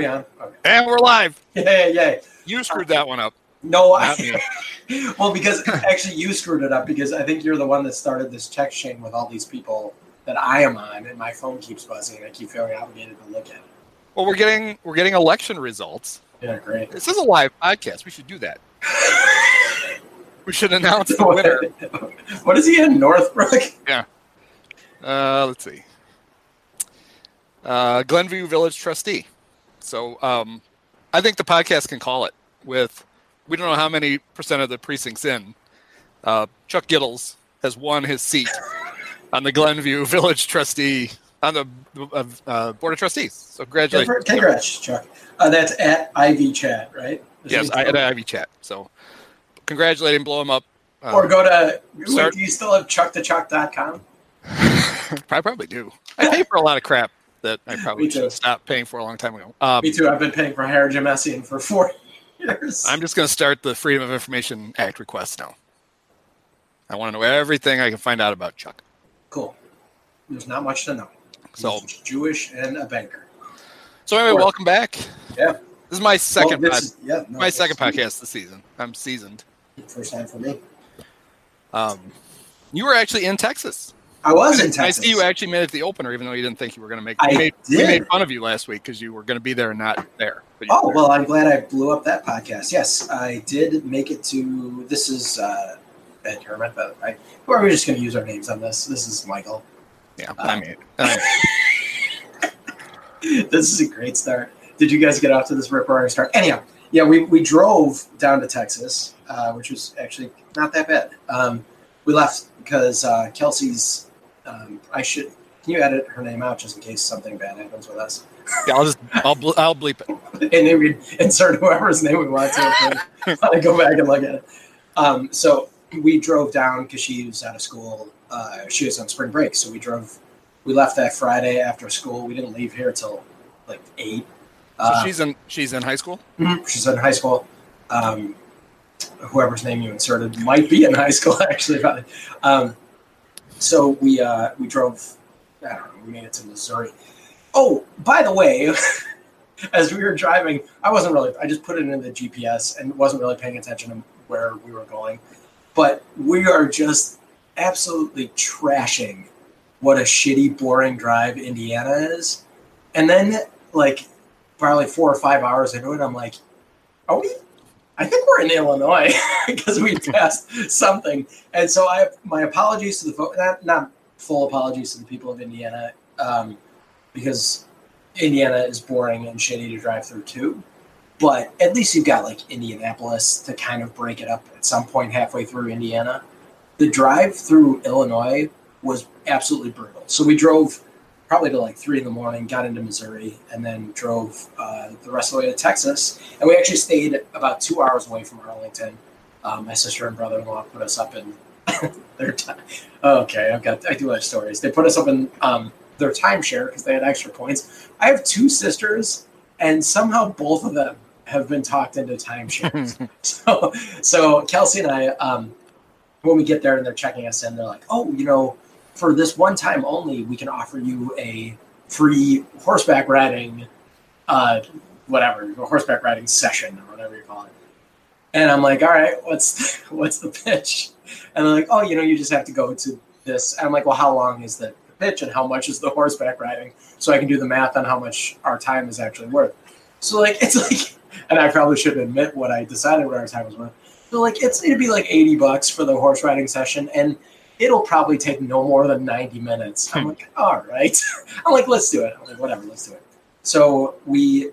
we on? Okay. And we're live. Yeah, yeah. You screwed that one up. No, I, well, because actually you screwed it up because I think you're the one that started this text chain with all these people that I am on, and my phone keeps buzzing, and I keep feeling obligated to look at it. Well, we're getting we're getting election results. Yeah, great. This is a live podcast. We should do that. We should announce the winner. what is he in Northbrook? Yeah. Uh, let's see. Uh, Glenview Village trustee. So um, I think the podcast can call it with we don't know how many percent of the precincts in. Uh, Chuck Gittles has won his seat on the Glenview Village trustee on the uh, uh, board of trustees. So congratulations. Congrats, Chuck. Uh, that's at Ivy Chat, right? Is Yes, I an Ivy chat. So congratulate him, blow him up. Um, Or go to. Start- do you still have chucktochuck.com? I probably do. I pay for a lot of crap that I probably should stop paying for a long time ago. Um, Me too. I've been paying for Heritage Messian for four years. I'm just going to start the Freedom of Information Act request now. I want to know everything I can find out about Chuck. cool. There's not much to know. So, He's Jewish and a banker. so anyway, welcome back. Yeah. This is my second Well, pod, is- yeah, no, my second podcast this season. I'm seasoned. First time for me. Um, you were actually in Texas. I was in I Texas. see you actually made it the opener, even though you didn't think you were going to make. It. I we made, did. made fun of you last week because you were going to be there and not there. Oh there. well, I'm glad I blew up that podcast. Yes, I did make it to. This is uh, Ed Hermit, but I, who are we just going to use our names on this? This is Michael. yeah, uh, I mean, I- this is a great start. Did you guys get off to this rip roaring start? Anyhow, yeah, we, we drove down to Texas, uh, which was actually not that bad. Um, we left because uh, Kelsey's. Um, I should. Can you edit her name out just in case something bad happens with us? yeah, I'll just I'll ble- I'll bleep it. and then we insert whoever's name we want to. we go back and look at it. Um, so we drove down because she was out of school. Uh, she was on spring break, so we drove. We left that Friday after school. We didn't leave here till like eight. So Uh, she's in she's in high school. Mhm. She's in high school. Um, whoever's name you inserted might be in high school, actually. Probably. Um, so we uh, we drove. I don't know. We made it to Missouri. Oh, by the way, as we were driving, I wasn't really. I just put it into the GPS and wasn't really paying attention to where we were going. But we are just absolutely trashing what a shitty, boring drive Indiana is. And then, like, probably four or five hours into it, I'm like, are we? I think we're in Illinois because we passed something. And so I have my apologies to the folks, not, not full apologies to the people of Indiana, um, because Indiana is boring and shitty to drive through too. But at least you've got like Indianapolis to kind of break it up at some point halfway through Indiana. The drive through Illinois was absolutely brutal. So we drove probably to like three in the morning, got into Missouri, and then drove uh, the rest of the way to Texas. And we actually stayed about two hours away from Arlington. Um, my sister and brother-in-law put us up in their time. Okay, I've got I do have stories. They put us up in um, their timeshare because they had extra points. I have two sisters, and somehow both of them have been talked into timeshares. so, so Kelsey and I, um, when we get there and they're checking us in, they're like, "Oh, you know, for this one time only, we can offer you a free horseback riding, uh, whatever, horseback riding session or whatever you call it." And I'm like, "All right, what's what's the pitch?" And they're like, "Oh, you know, you just have to go to this." And I'm like, "Well, how long is the pitch, and how much is the horseback riding?" So I can do the math on how much our time is actually worth. So like, it's like, and I probably should admit what I decided what our time was worth. So like, it's it'd be like eighty bucks for the horse riding session, and it'll probably take no more than 90 minutes. I'm like, all right. I'm like, let's do it. I'm like, whatever, let's do it. So we,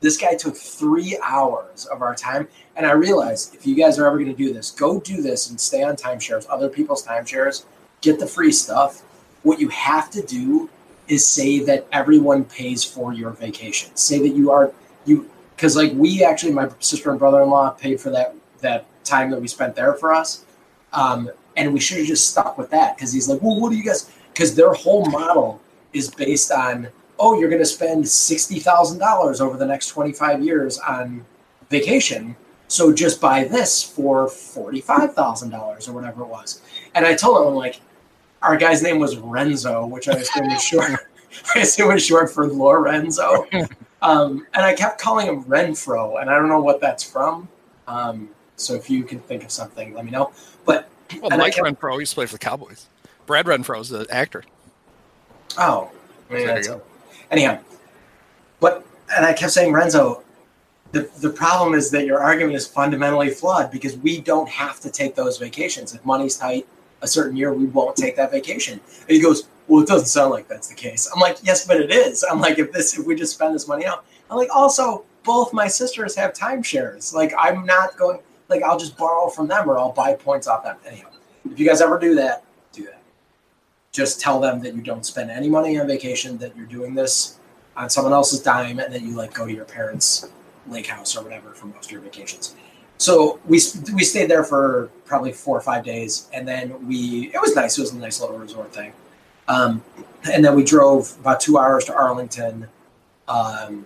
this guy took three hours of our time. And I realized if you guys are ever going to do this, go do this and stay on timeshares, other people's timeshares, get the free stuff. What you have to do is say that everyone pays for your vacation. Say that you are, you, because like we actually, my sister and brother in law paid for that, that time that we spent there for us. Um, and we should have just stuck with that because he's like, well, what do you guys? Because their whole model is based on, oh, you're going to spend sixty thousand dollars over the next twenty five years on vacation. So just buy this for forty five thousand dollars or whatever it was. And I told him, I'm like, our guy's name was Renzo, which I assume is short. I assume is short for Lorenzo. Um, and I kept calling him Renfro, and I don't know what that's from. Um, so if you can think of something, let me know. Well, And Mike kept- Renfro used to play for the Cowboys. Brad Renfro is the actor. oh, maybe There you it. anyhow. But and I kept saying Renzo. The, the problem is that your argument is fundamentally flawed because we don't have to take those vacations. If money's tight a certain year, we won't take that vacation. And he goes, Well, it doesn't sound like that's the case. I'm like, Yes, but it is. I'm like, if this if we just spend this money out, I'm like, also, both my sisters have timeshares. Like, I'm not going like I'll just borrow from them or I'll buy points off them. Anyhow, if you guys ever do that, do that. Just tell them that you don't spend any money on vacation, that you're doing this on someone else's dime, and that you like go to your parents' lake house or whatever for most of your vacations. So we we stayed there for probably four or five days, and then we it was nice. It was a nice little resort thing, um, and then we drove about two hours to Arlington. Um,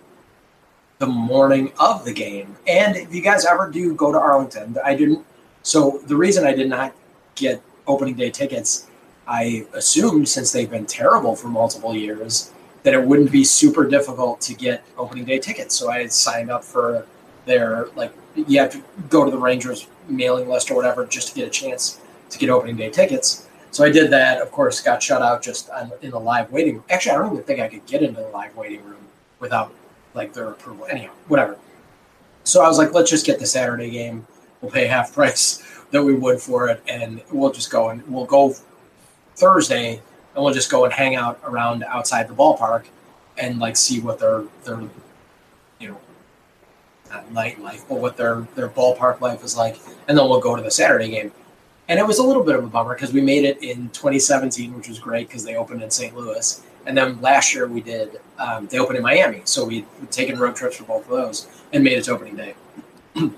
the morning of the game. And if you guys ever do go to Arlington, I didn't. So the reason I did not get opening day tickets, I assumed since they've been terrible for multiple years, that it wouldn't be super difficult to get opening day tickets. So I signed up for their like you have to go to the Rangers mailing list or whatever just to get a chance to get opening day tickets. So I did that. Of course, got shut out just on, in the live waiting. room. Actually, I don't even think I could get into the live waiting room without like their approval. Anyhow, whatever. So I was like, let's just get the Saturday game. We'll pay half price that we would for it, and we'll just go and we'll go Thursday, and we'll just go and hang out around outside the ballpark and like see what their their you know not nightlife, but what their their ballpark life is like, and then we'll go to the Saturday game. And it was a little bit of a bummer because we made it in 2017, which was great because they opened in St. Louis. And then last year we did, um, they opened in Miami. So we'd, we'd taken road trips for both of those and made it to opening day.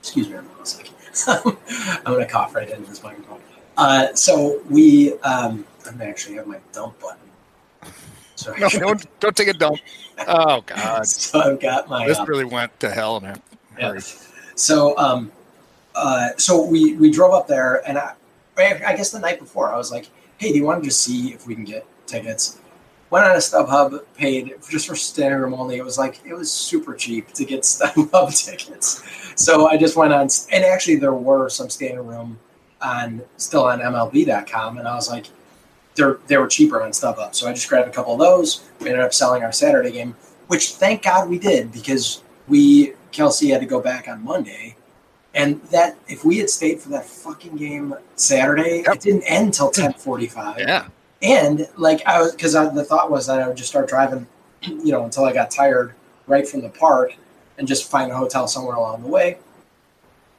Excuse me, everyone. One second. I'm going to cough right into this microphone. Uh, so we, um, I'm actually have my dump button. Sorry. No, don't don't take a dump. Oh God, so I've got my. this uh, really went to hell in a Yeah. So, um, uh, so we we drove up there, and I, I guess the night before, I was like, "Hey, do you want to just see if we can get tickets?" Went on a StubHub, paid just for standing room only. It was like it was super cheap to get StubHub tickets. So I just went on, and actually there were some standing room on still on MLB.com, and I was like, they're they were cheaper on StubHub. So I just grabbed a couple of those. We ended up selling our Saturday game, which thank God we did because we Kelsey had to go back on Monday, and that if we had stayed for that fucking game Saturday, Yep. it didn't end till ten forty five. Yeah, And like I was, because the thought was that I would just start driving, you know, until I got tired right from the park, and just find a hotel somewhere along the way.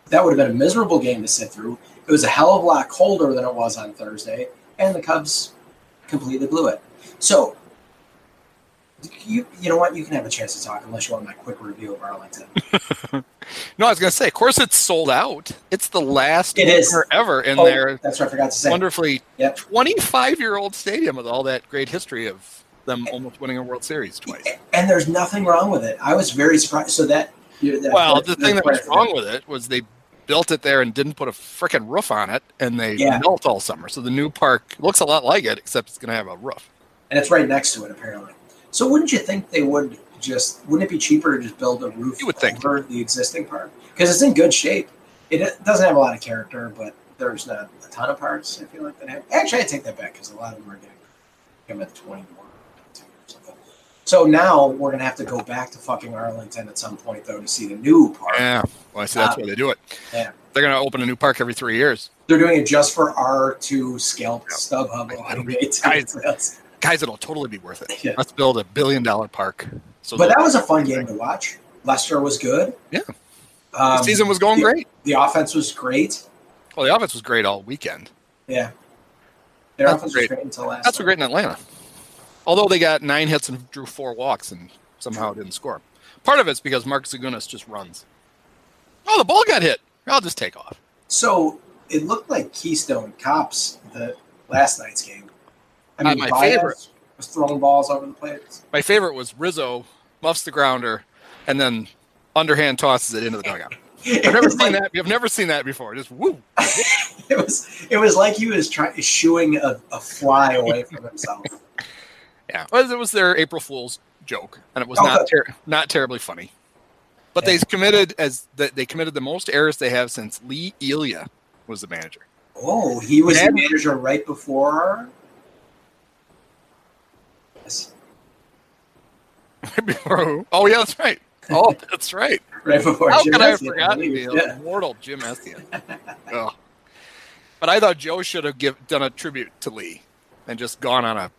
That would have been a miserable game to sit through. It was a hell of a lot colder than it was on Thursday, and the Cubs completely blew it. So, you you know what? You can have a chance to talk unless you want my quick review of Arlington. no, I was gonna say, of course, it's sold out. It's the last It is. ever in Oh, their that's what I forgot to say. wonderfully Yep. 25 year old stadium with all that great history of them almost winning a World Series twice. And there's nothing wrong with it. I was very surprised. So that, that Well, that- the thing that that- was wrong with it was they built it there and didn't put a freaking roof on it, and they Yeah. melt all summer. So the new park looks a lot like it, except it's going to have a roof. and it's right next to it apparently. So wouldn't you think they would just? Wouldn't it be cheaper to just build a roof You would think. over the existing park because it's in good shape? It doesn't have a lot of character, but there's not a ton of parts. I feel like that have. Actually, I take that back because a lot of them are getting I'm at twenty something. So now we're gonna have to go back to fucking Arlington at some point though to see the new park. Yeah, well, I see that's Uh, why they do it. yeah. They're going to open a new park every three years. They're doing it just for our two scalp Yeah. StubHub opening be- day guys, it'll totally be worth it. Yeah. Let's build a billion dollar park. So But that was a fun game to watch. Lester was good. Yeah. the Um, season was going the- great. The offense was great. Well, the offense was great all weekend. Yeah. Their That's offense great. was great until last. That's great in Atlanta. Although they got nine hits and drew four walks and somehow didn't score. Part of it's because Mark Zagunis just runs. Oh, the ball got hit. I'll just take off. So it looked like Keystone Cops the last night's game. I Uh, mean, my Baez favorite. was throwing balls over the place. My favorite was Rizzo muffs the grounder and then underhand tosses it into the dugout. I've never seen like- that. I've never seen that before. Just woo. It was it was like he was trying shooing a, a fly away from himself. Yeah, well, it was their April Fool's joke, and it was Oh, not ter- not terribly funny. But Yeah. they committed as the, they committed the most errors they have since Lee Elia was the manager. Oh, he was the manager right before. Yes, oh yeah, that's right. Oh, that's right. right before. How Jim could I have forgotten the Yeah. immortal Jim Essian? Ugh. But I thought Joe should have give, done a tribute to Lee and just gone on a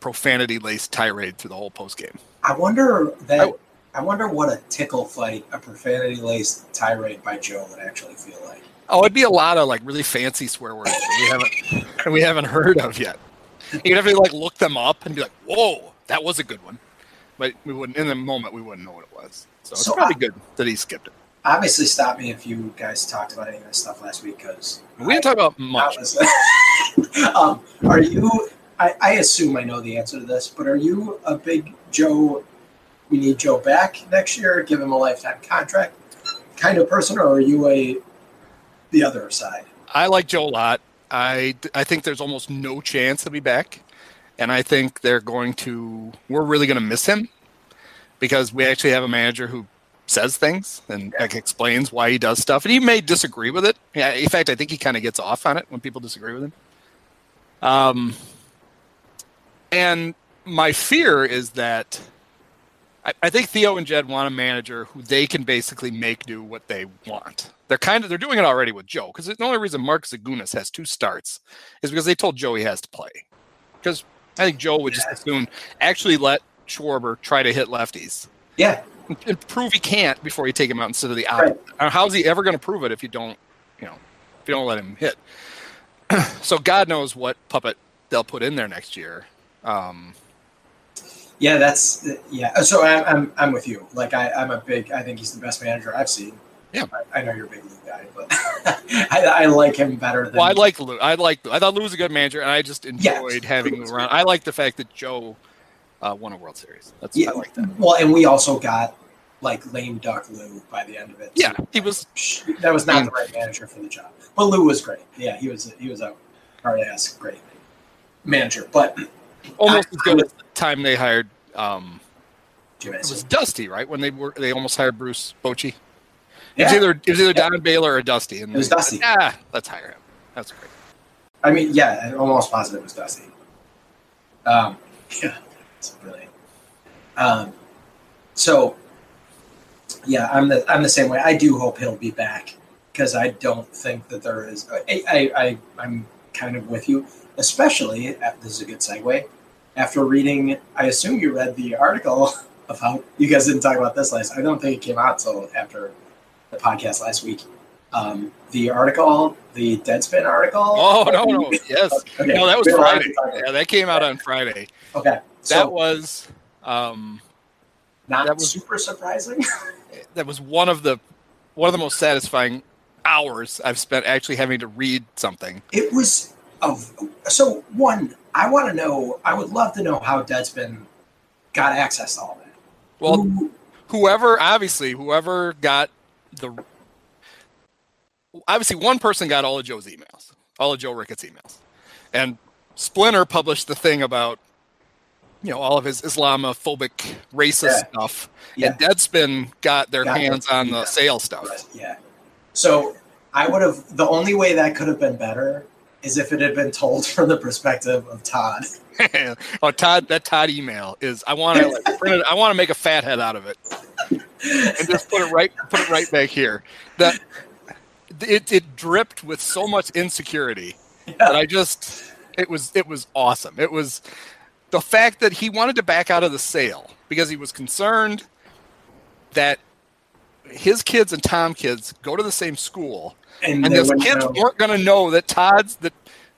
profanity-laced tirade through the whole postgame. I wonder that. I- I wonder what a tickle fight, a profanity-laced tirade by Joe would actually feel like. Oh, it'd be a lot of like really fancy swear words that we haven't that we haven't heard of yet. You'd have to like look them up and be like, "Whoa, that was a good one," but we wouldn't. In the moment, we wouldn't know what it was. So it's So probably I- good that he skipped it. Obviously, stop me if you guys talked about any of this stuff last week because We didn't talk about much. um, are you? I, I assume I know the answer to this, but are you a big Joe? We need Joe back next year. Give him a lifetime contract, kind of person, or are you a the other side? I like Joe a lot. I I think there's almost no chance he'll be back, and I think they're going to. We're really going to miss him because we actually have a manager who says things and like, explains why he does stuff, and he may disagree with it. Yeah, in fact, I think he kind of gets off on it when people disagree with him. Um, and my fear is that I, I think Theo and Jed want a manager who they can basically make do what they want. They're kind of they're doing it already with Joe because the only reason Mark Zagunis has two starts is because they told Joe he has to play. Because I think Joe would just as soon actually let Schwarber try to hit lefties Yeah, and- prove he can't before you take him out instead of the Right. Uh, How's he ever going to prove it if you don't, you know, if you don't let him hit? so God knows what puppet they'll put in there next year. Um, yeah, that's yeah. So I, I'm I'm with you. Like I, I'm a big. I think he's the best manager I've seen. Yeah. I, I know you're a big Lou guy, but I, I like him better than. well, I like Lou. I like. I thought Lou was a good manager, and I just enjoyed Yes. having him around. I like the fact that Joe uh, won a World Series. That's Yeah. I like that. Well, and we also got like lame duck Lou by the end of it. Yeah, too. he was. That was not the right manager for the job. But Lou was great. Yeah, he was he was a hard ass great manager. But almost I- as good as the time they hired. Um, it was Dusty, right? When they were they almost hired Bruce Bochy. It was either it was either Don Baylor or Dusty, and It was they- Dusty. Ah, let's hire him. That's great. I mean, yeah, almost positive it was Dusty. Um, yeah, it's brilliant. Um, so yeah, I'm the I'm the same way. I do hope he'll be back because I don't think that there is. I, I, I I'm kind of with you, especially uh, this is a good segue. After reading, I assume you read the article of how you guys didn't talk about this last. I don't think it came out until after the podcast last week. Um, the article, the Deadspin article. Oh no, no, yes, Okay. no, that was We have a lot to Friday. Yeah, that came out on Friday. Okay, That was um, not that was- super surprising. that was one of the one of the most satisfying hours I've spent actually having to read something. It was of so one. I want to know. I would love to know how Deadspin got access to all that. Well, Who- whoever obviously whoever got the obviously one person got all of Joe's emails, all of Joe Ricketts' emails, and Splinter published the thing about you know all of his Islamophobic racist Yeah. stuff, yeah, and Deadspin got their Got it. hands on the Yeah. sale stuff. yeah. So I would have. The only way that could have been better is if it had been told from the perspective of Todd. oh, Todd, that Todd email is I want to like, print it. I want to make a fathead out of it and just put it right, put it right back here. That it, it dripped with so much insecurity that I just it was it was awesome. It was the fact that he wanted to back out of the sale because he was concerned that his kids and Tom kids go to the same school and and his kids know weren't going to know that Todd's that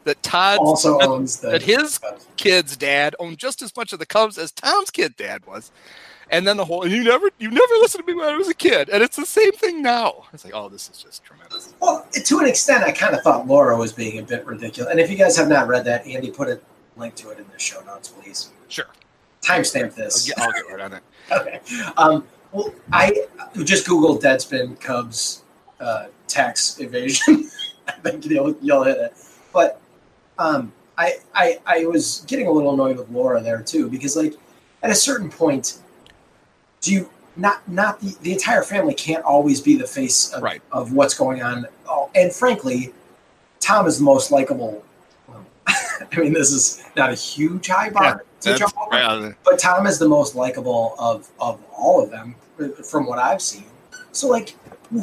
that Todd's also that- owns the. that his kid's dad owned just as much of the Cubs as Tom's kid dad was. And then the whole and you never you never listened to me when I was a kid. And it's the same thing now. It's like, oh, this is just tremendous. Well, to an extent, I kind of thought Laura was being a bit ridiculous. And if you guys have not read that, Andy, put a link to it in the show notes, please. Sure. Timestamp I'll this. get, I'll get right on it. Okay. Um, well, I just Googled Deadspin Cubs uh, tax evasion. I think you'll, you'll hit it. But um, I, I I was getting a little annoyed with Laura there too because like at a certain point, do you not not the, the entire family can't always be the face of, Right. of what's going on. Oh, and frankly, Tom is the most likable. well, I mean, this is not a huge high bar to jump over, but Tom is the most likable of of all of them from what I've seen. So like,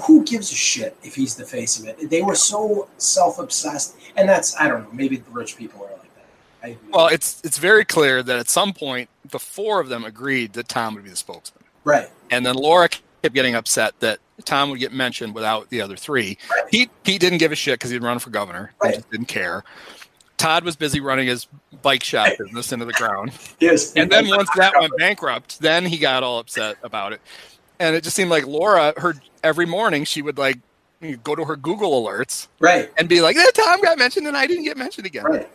who gives a shit if he's the face of it? They were so self obsessed, and that's I don't know. Maybe the rich people are like that. I, Well, it's it's very clear that at some point the four of them agreed that Tom would be the spokesman, right, and then Laura kept getting upset that Tom would get mentioned without the other three. Right. Pete Pete didn't give a shit because he'd run for governor. He Right. just didn't care. Todd was busy running his bike shop business into the ground. yes. And then once that went bankrupt, then he got all upset about it. And it just seemed like Laura, her every morning she would like go to her Google alerts right, and be like, "That Tom got mentioned and I didn't get mentioned again." right,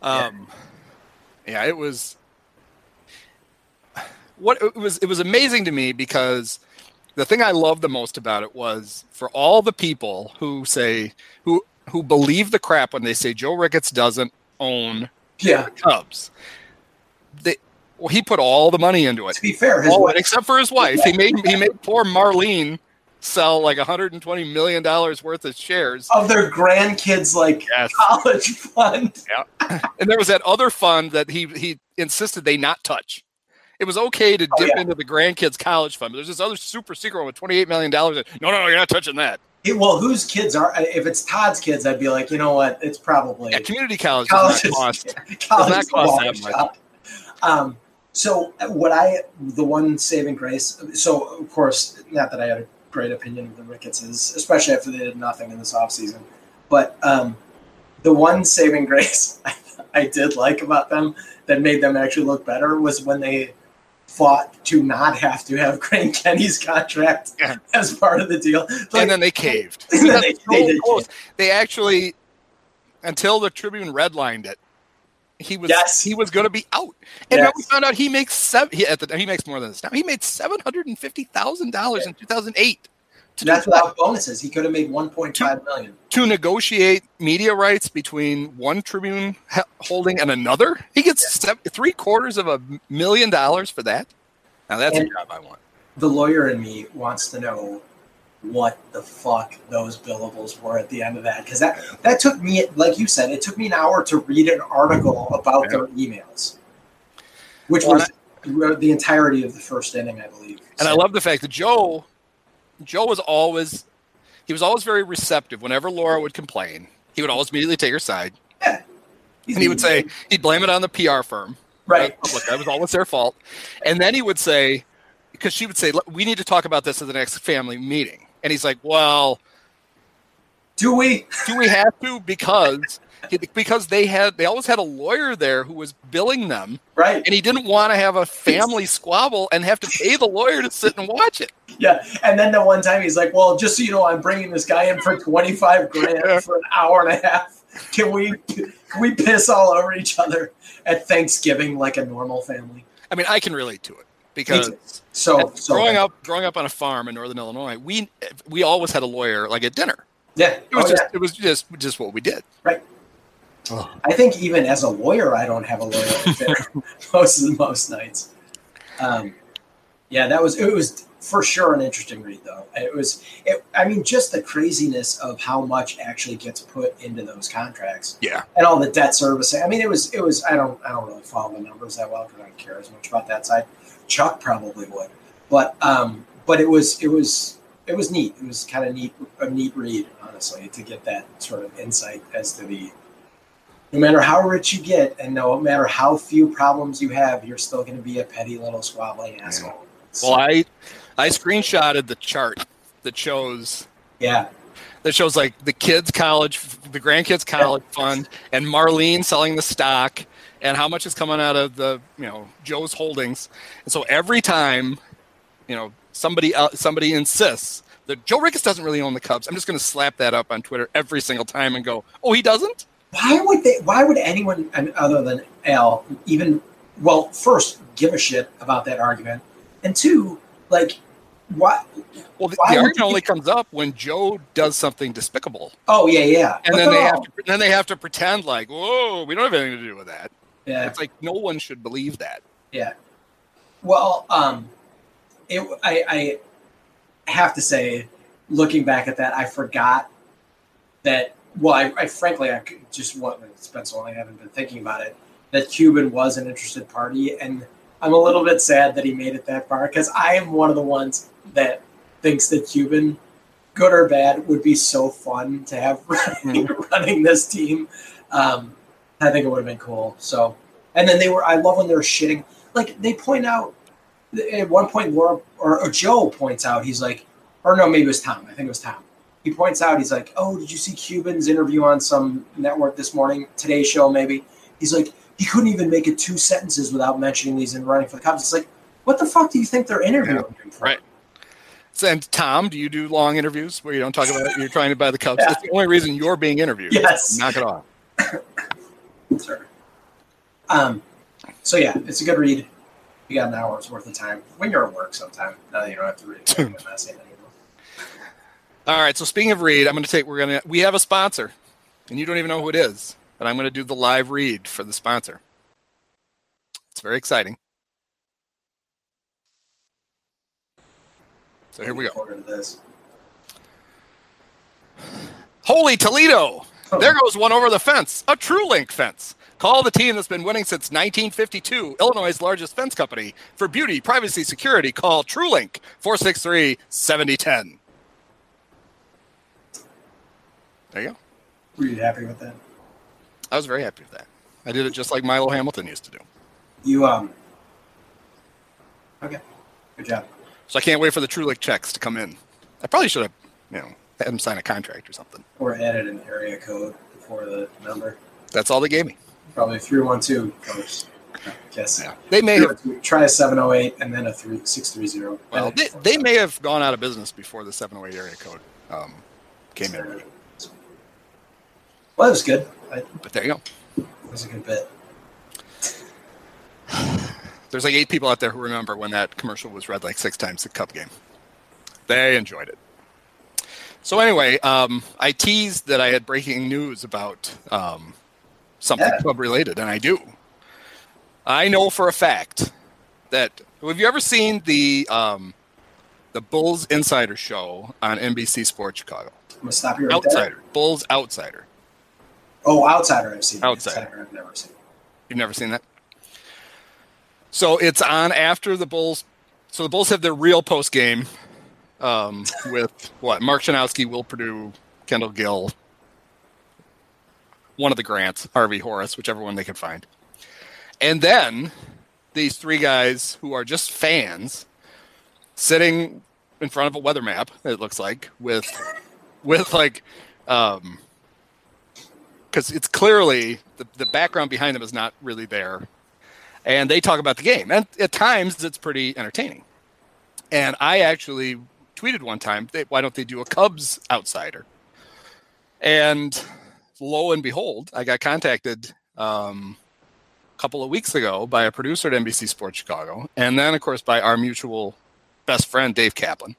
Um, yeah, it was what it was. It was amazing to me because the thing I loved the most about it was for all the people who say who who believe the crap when they say Joe Ricketts doesn't own yeah. Cubs. They well, he put all the money into it, To be fair, his all, wife, except for his wife. He made he made poor Marlene sell like 120 million dollars worth of shares. of their grandkids like Yes. college fund. Yeah. And there was that other fund that he he insisted they not touch. It was okay to Oh, dip yeah. into the grandkids' college fund, but there's this other super secret one with 28 million dollars. No, no, no, you're not touching that. Yeah, well, whose kids are? If it's Todd's kids, I'd be like, you know what? It's probably Yeah, community college college. does not cost. college not cost that much. Um, so what I the one saving grace. So of course, not that I had a great opinion of the Ricketts, especially after they did nothing in this offseason. But um, the one saving grace I, I did like about them that made them actually look better was when they fought to not have to have Crane Kenney's contract Yeah. as part of the deal. Like, and then they caved. Then they- so they. They actually, until the Tribune redlined it, he was Yes. he was going to be out. And then we found out he makes seven. He, at the, he makes more than this now. He made seven hundred and fifty thousand dollars in two thousand eight to, that's without bonuses. He could have made 1.5 million. to negotiate media rights between one Tribune holding and another. He gets sev- three quarters of a million dollars for that. Now that's And- a job I want. the lawyer in me wants to know what the fuck those billables were at the end of that because that that took me like you said it took me an hour to read an article about their emails which Well, was the entirety of the first inning i believe And I love the fact that Joe, Joe was always, he was always very receptive. Whenever Laura would complain, he would always immediately take her side, yeah and he would say he'd blame it on the PR firm. right Look, that was always their fault. And then he would say, because she would say, we need to talk about this at the next family meeting. And he's like, well, do we? do we have to? Because because they had they always had a lawyer there who was billing them, right. And he didn't want to have a family squabble and have to pay the lawyer to sit and watch it. yeah. And then the one time he's like well just so you know i'm bringing this guy in for 25 grand for an hour and a half. Can we can we piss all over each other at thanksgiving like a normal family? I mean, I can relate to it because so so growing up growing up on a farm in northern Illinois, we we always had a lawyer like at dinner. yeah It was Oh, just yeah. it was just just what we did. Right. I think even as a lawyer, I don't have a lawyer at dinner most of the most nights. Um, yeah, that was it was for sure an interesting read though. It was it, I mean just the craziness of how much actually gets put into those contracts Yeah. and all the debt servicing. I mean it was it was I don't I don't really follow the numbers that well because I don't care as much about that side. Chuck probably would, but um, but it was it was it was neat. It was kind of neat a neat read honestly to get that sort of insight as to the no matter how rich you get and no matter how few problems you have, you're still going to be a petty little squabbling asshole. Well, I I screenshotted the chart that shows yeah, that shows like the kids' college, the grandkids' college fund, and Marlene selling the stock, and how much is coming out of the you know Joe's holdings. And so every time, you know, somebody el somebody insists that Joe Ricketts doesn't really own the Cubs, I'm just going to slap that up on Twitter every single time and go, "Oh, he doesn't." why would they? Why would anyone other than Al even? Well, first, give a shit about that argument, and two, like What? Well, the, Why the argument only comes up when Joe does something despicable, Oh yeah, yeah. and But then they have to, then they have to pretend like, "Whoa, we don't have anything to do with that." Yeah. It's like no one should believe that. Yeah. Well, um, it, I, I have to say, looking back at that, I forgot that. Well, I, I frankly, I just what it's been so long, I haven't been thinking about it. That Cuban was an interested party, and I'm a little bit sad that he made it that far because I am one of the ones that thinks that Cuban, good or bad, would be so fun to have running, running this team. Um, I think it would have been cool. So, and then they were. I love when they're shitting. Like they point out at one point, Laura or, or Joe points out. He's like, or no, maybe it was Tom. I think it was Tom. He points out. He's like, oh, did you see Cuban's interview on some network this morning? Today's show, maybe. He's like, he couldn't even make it two sentences without mentioning these and running for the cops. It's like, what the fuck do you think they're interviewing him for? Right. So, and Tom, do you do long interviews where you don't talk about you're trying to buy the Cubs? Yeah. That's the only reason you're being interviewed. Yes. Knock it off. Sure. Um, so yeah, it's a good read. You got an hour's worth of time when you're at work. Sometime now that you don't have to read it, anymore. All right. So speaking of read, I'm going to take. We're going to. We have a sponsor, and you don't even know who it is. But I'm going to do the live read for the sponsor. It's very exciting. So here we go. Looking forward to this. Holy Toledo! There goes one over the fence. A True Link fence. Call the team that's been winning since 1952, Illinois' largest fence company. For beauty, privacy, security, call TrueLink 463 7010. There you go. Were you happy with that? I was very happy with that. I did it just like Milo Hamilton used to do. You um. Okay. Good job. So I can't wait for the TrueLink checks to come in. I probably should have, you know, him sign a contract or something. Or added an area code before the number. That's all they gave me. Probably three one two coach. Guess. Yeah. They may have, Try a seven oh eight and then a three six three zero. well, they, they may have gone out of business before the 708 area code um, came in. Well, that was good. I, But there you go. that was a good bit. There's like eight people out there who remember when that commercial was read like six times the Cup game. They enjoyed it. So anyway, um, I teased that I had breaking news about um, something Yeah. club related, and I do. I know for a fact that have you ever seen the um, the Bulls Insider Show on NBC Sports Chicago? I'm gonna stop you right there. Outsider, Bulls Outsider. Oh, outsider. I've seen. Outsider. I've never seen. You've never seen that? So it's on after the Bulls. So the Bulls have their real post game um, with what? Mark Schanowski, Will Perdue, Kendall Gill, one of the Grants, Harvey Horace, whichever one they could find. And then these three guys who are just fans sitting in front of a weather map, it looks like, with with like um because it's clearly the, the background behind them is not really there and they talk about the game and at times it's pretty entertaining and i actually tweeted one time they, why don't they do a cubs outsider and lo and behold i got contacted um, a couple of weeks ago by a producer at nbc sports chicago and then of course by our mutual best friend dave kaplan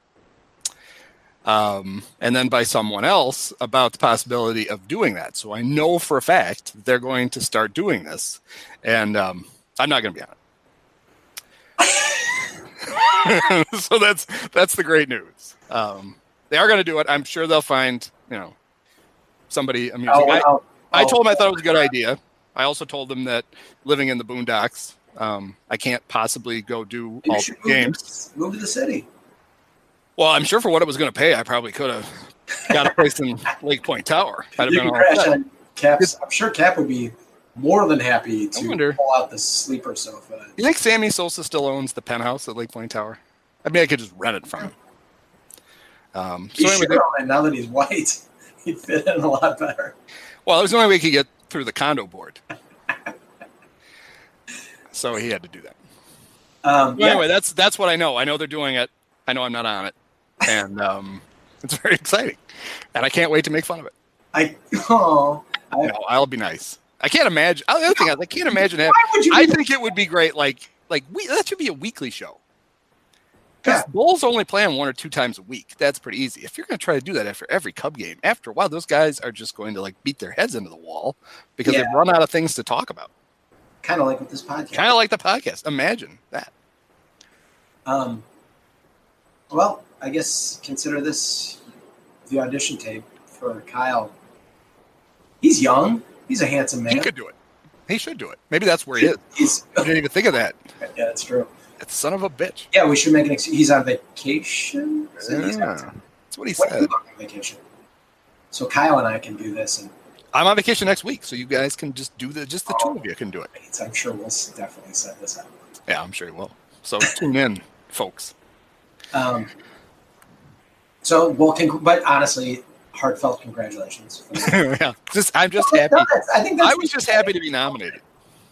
um, and then by someone else about the possibility of doing that. So I know for a fact they're going to start doing this, and um, I'm not going to be on it. so that's that's the great news. Um, they are going to do it. I'm sure they'll find you know somebody amusing. I'll- I, I told them I thought it was a good idea. I also told them that living in the boondocks, um, I can't possibly go do all the move games. To, move to the city. Well, I'm sure for what it was going to pay, I probably could have got a place in Lake Point Tower. I'd have You been all Cap's. I'm sure Cap would be more than happy I to wonder- pull out the sleeper sofa. You think Sammy Sosa still owns the penthouse at Lake Point Tower? I mean, I could just rent it from him. Um, so anyway, it now that he's white. He'd fit in a lot better. well, it was the only way he could get through the condo board. So he had to do that. Um, yeah, Anyway, that's that's what I know. I know they're doing it. I know I'm not on it, and um, it's very exciting. And I can't wait to make fun of it. I oh, I, know, I'll be nice. I can't imagine. The other thing I can't imagine having. why would you? I think it would be great. Like, like we, that should be a weekly show. Because Bulls only play them one or two times a week. That's pretty easy. If you're going to try to do that after every Cub game, after a while, those guys are just going to like beat their heads into the wall because Yeah. they've run out of things to talk about. Kind of like with this podcast. Kind of like the podcast. Imagine that. Um, well, I guess consider this the audition tape for Kyle. He's young. He's a handsome man. He could do it. He should do it. Maybe that's where he is. He's I didn't even think of that. yeah, that's true. That son of a bitch. Yeah, we should make an. Ex- he's on vacation. So Yeah. on- That's what he are said. on vacation? So Kyle and I can do this, and I'm on vacation next week, so you guys can just do the just the two of you can do it. I'm sure we'll definitely set this up. Yeah, I'm sure he will. So tune in, folks. Um, so, well, con- but honestly, heartfelt congratulations. yeah, just I'm just No, happy. I think that's I was just happy to be nominated.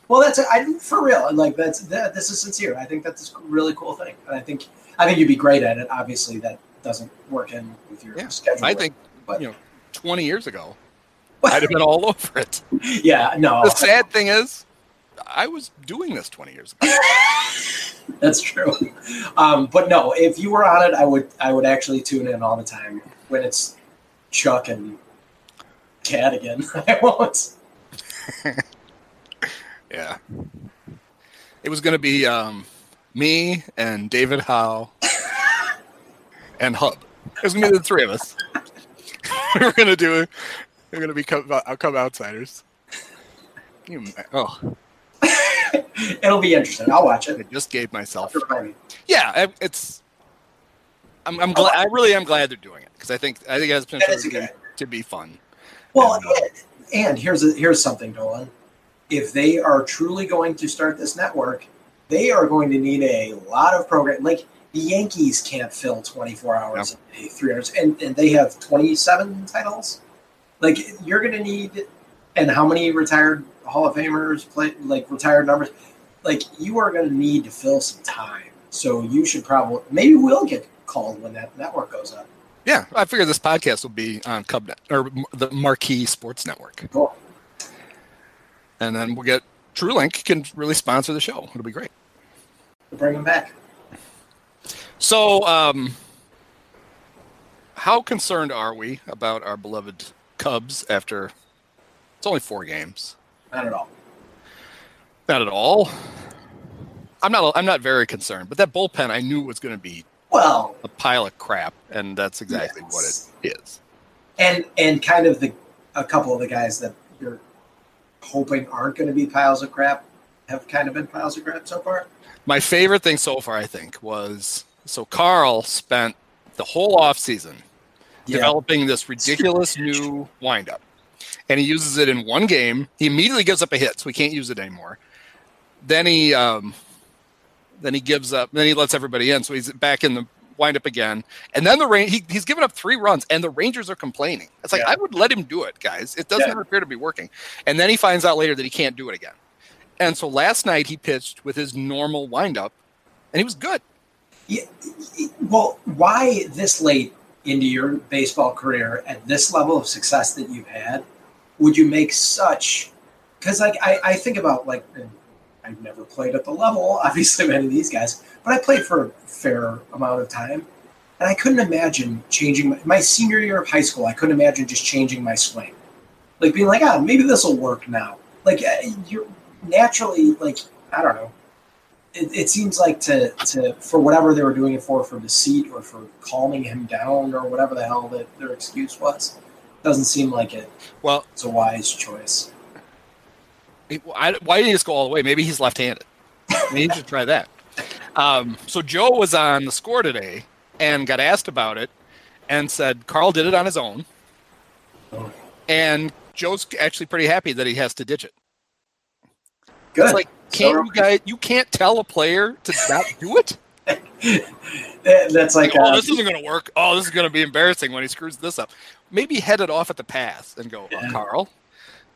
Well, that's I for real. Like that's that, this is sincere. I think that's a really cool thing, and I think I think you'd be great at it. Obviously, that doesn't work in with your Yeah, schedule. I think but you know, 20 years ago, I'd have been all over it. yeah, no, The sad thing is, I was doing this 20 years ago. that's true. Um, but no, if you were on it, I would I would actually tune in all the time when it's Chuck and Cat again. I won't. Yeah. It was going to be um, me and David Howe and Hub. It was going to be the three of us. we were going to do. it. We're going to be come, uh, come outsiders. You, oh, It'll be interesting. I'll watch it. I just gave myself. Yeah, it's. I'm, I'm glad. I really am glad they're doing it because I think I think it has potential to be, to be fun. Well, And, uh, and, and here's a, here's something, Dolan. If they are truly going to start this network, they are going to need a lot of program. Like the Yankees can't fill 24 hours a day, three hours, and, and they have 27 titles. Like you're going to need, and how many retired Hall of Famers play like retired numbers? Like you are going to need to fill some time. So you should probably maybe we'll get called when that network goes up. Yeah, I figure this podcast will be on Cubnet or the Marquee Sports Network, Cool. and then we'll get TrueLink can really sponsor the show. It'll be great. We'll bring them back. So, um, how concerned are we about our beloved Cubs after it's only four games? Not at all. Not at all. I'm not. I'm not very concerned, but that bullpen I knew was going to be Well, a pile of crap, and that's exactly Yes. what it is. and and kind of the a couple of the guys that you're hoping aren't going to be piles of crap have kind of been piles of crap so far. My favorite thing so far, I think, was so Carl spent the whole off season developing this ridiculous new windup. And he uses it in one game. He immediately gives up a hit, so we can't use it anymore. Then he um, then he gives up. Then he lets everybody in, so he's back in the windup again. And then the rain. He, he's given up three runs, and the Rangers are complaining. It's like Yeah. I would let him do it, guys. It doesn't Yeah. appear to be working. And then he finds out later that he can't do it again. And so last night he pitched with his normal windup, and he was good. Yeah, well, why this late into your baseball career at this level of success that you've had would you make such? Because like I, I think about like I've never played at the level, obviously, of any of these guys, but I played for a fair amount of time, and I couldn't imagine changing my, my senior year of high school. I couldn't imagine just changing my swing, like being like, ah, maybe this will work now. Like uh, you're naturally like I don't know it, it seems like to to for whatever they were doing it for for deceit or for calming him down or whatever the hell that their excuse was doesn't seem like it Well, it's a wise choice I- why didn't he just go all the way? Maybe he's left-handed. Maybe he should try that. Um, so Joe was on the score today and got asked about it, and said Carl did it on his own, Oh. and Joe's actually pretty happy that he has to ditch it. good It's like, can't are you guys? You can't tell a player to not do it. That- that's like oh, uh, this isn't going to work. Oh, this is going to be embarrassing when he screws this up. Maybe head it off at the pass and go, oh, Carl.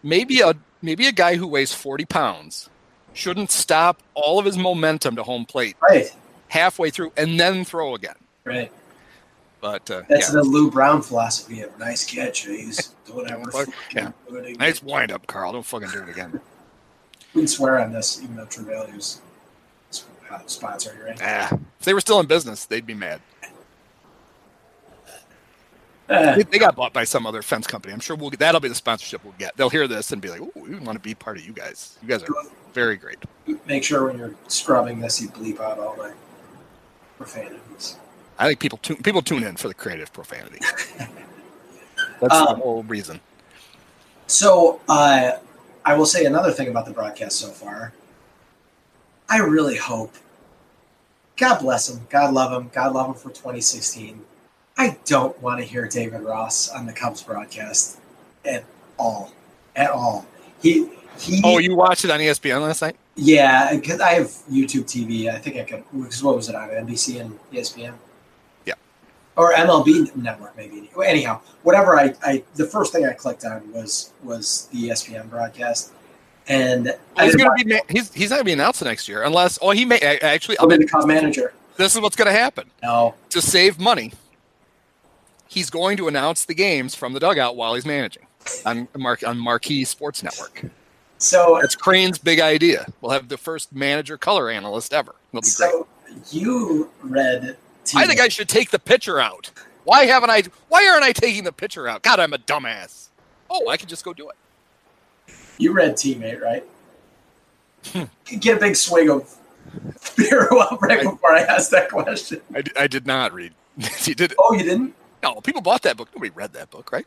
Maybe a maybe a guy who weighs forty pounds shouldn't stop all of his momentum to home plate right halfway through and then throw again. right But uh, that's yeah, the Lou Brown philosophy of nice catch he's whatever Fuck, yeah. nice wind up, Carl. Don't fucking do it again. we can swear on this even though TrueLink's uh, sponsoring, right? Ah, if they were still in business, they'd be mad. Eh, They, they got bought by some other fence company. I'm sure we'll get, that'll be the sponsorship we'll get. They'll hear this and be like, "Oh, we want to be part of you guys. You guys are very great." make sure when you're scrubbing this, you bleep out all the profanities. I think people tune people tune in for the creative profanity. That's Um, the whole reason. So, uh, I will say another thing about the broadcast so far. I really hope, God bless him, God love him, God love him for 2016. I don't want to hear David Ross on the Cubs broadcast at all, at all. He he. Oh, you watched it on ESPN last night? Yeah, because I have YouTube TV. I think I could. Because what was it on NBC and ESPN? Yeah. Or MLB Network, maybe. Anyhow, whatever. I, I the first thing I clicked on was was the ESPN broadcast, and he's going to be he's he's not going to be announced next year unless oh he may actually I'll be the Cub manager. this is what's going to happen No, to save money. He's going to announce the games from the dugout while he's managing on Mark on Marquee Sports Network. so That's Crane's big idea. We'll have the first manager color analyst ever. It'll be great. you read. TV. I think I should take the pitcher out. Why haven't I? Why aren't I taking the pitcher out? God, I'm a dumbass. Oh, I can just go do it. you read teammate right. Get a big swing of beer up right I- before I asked that question. I, I did not read. you did. Oh, you didn't? No, people bought that book. Nobody read that book, right?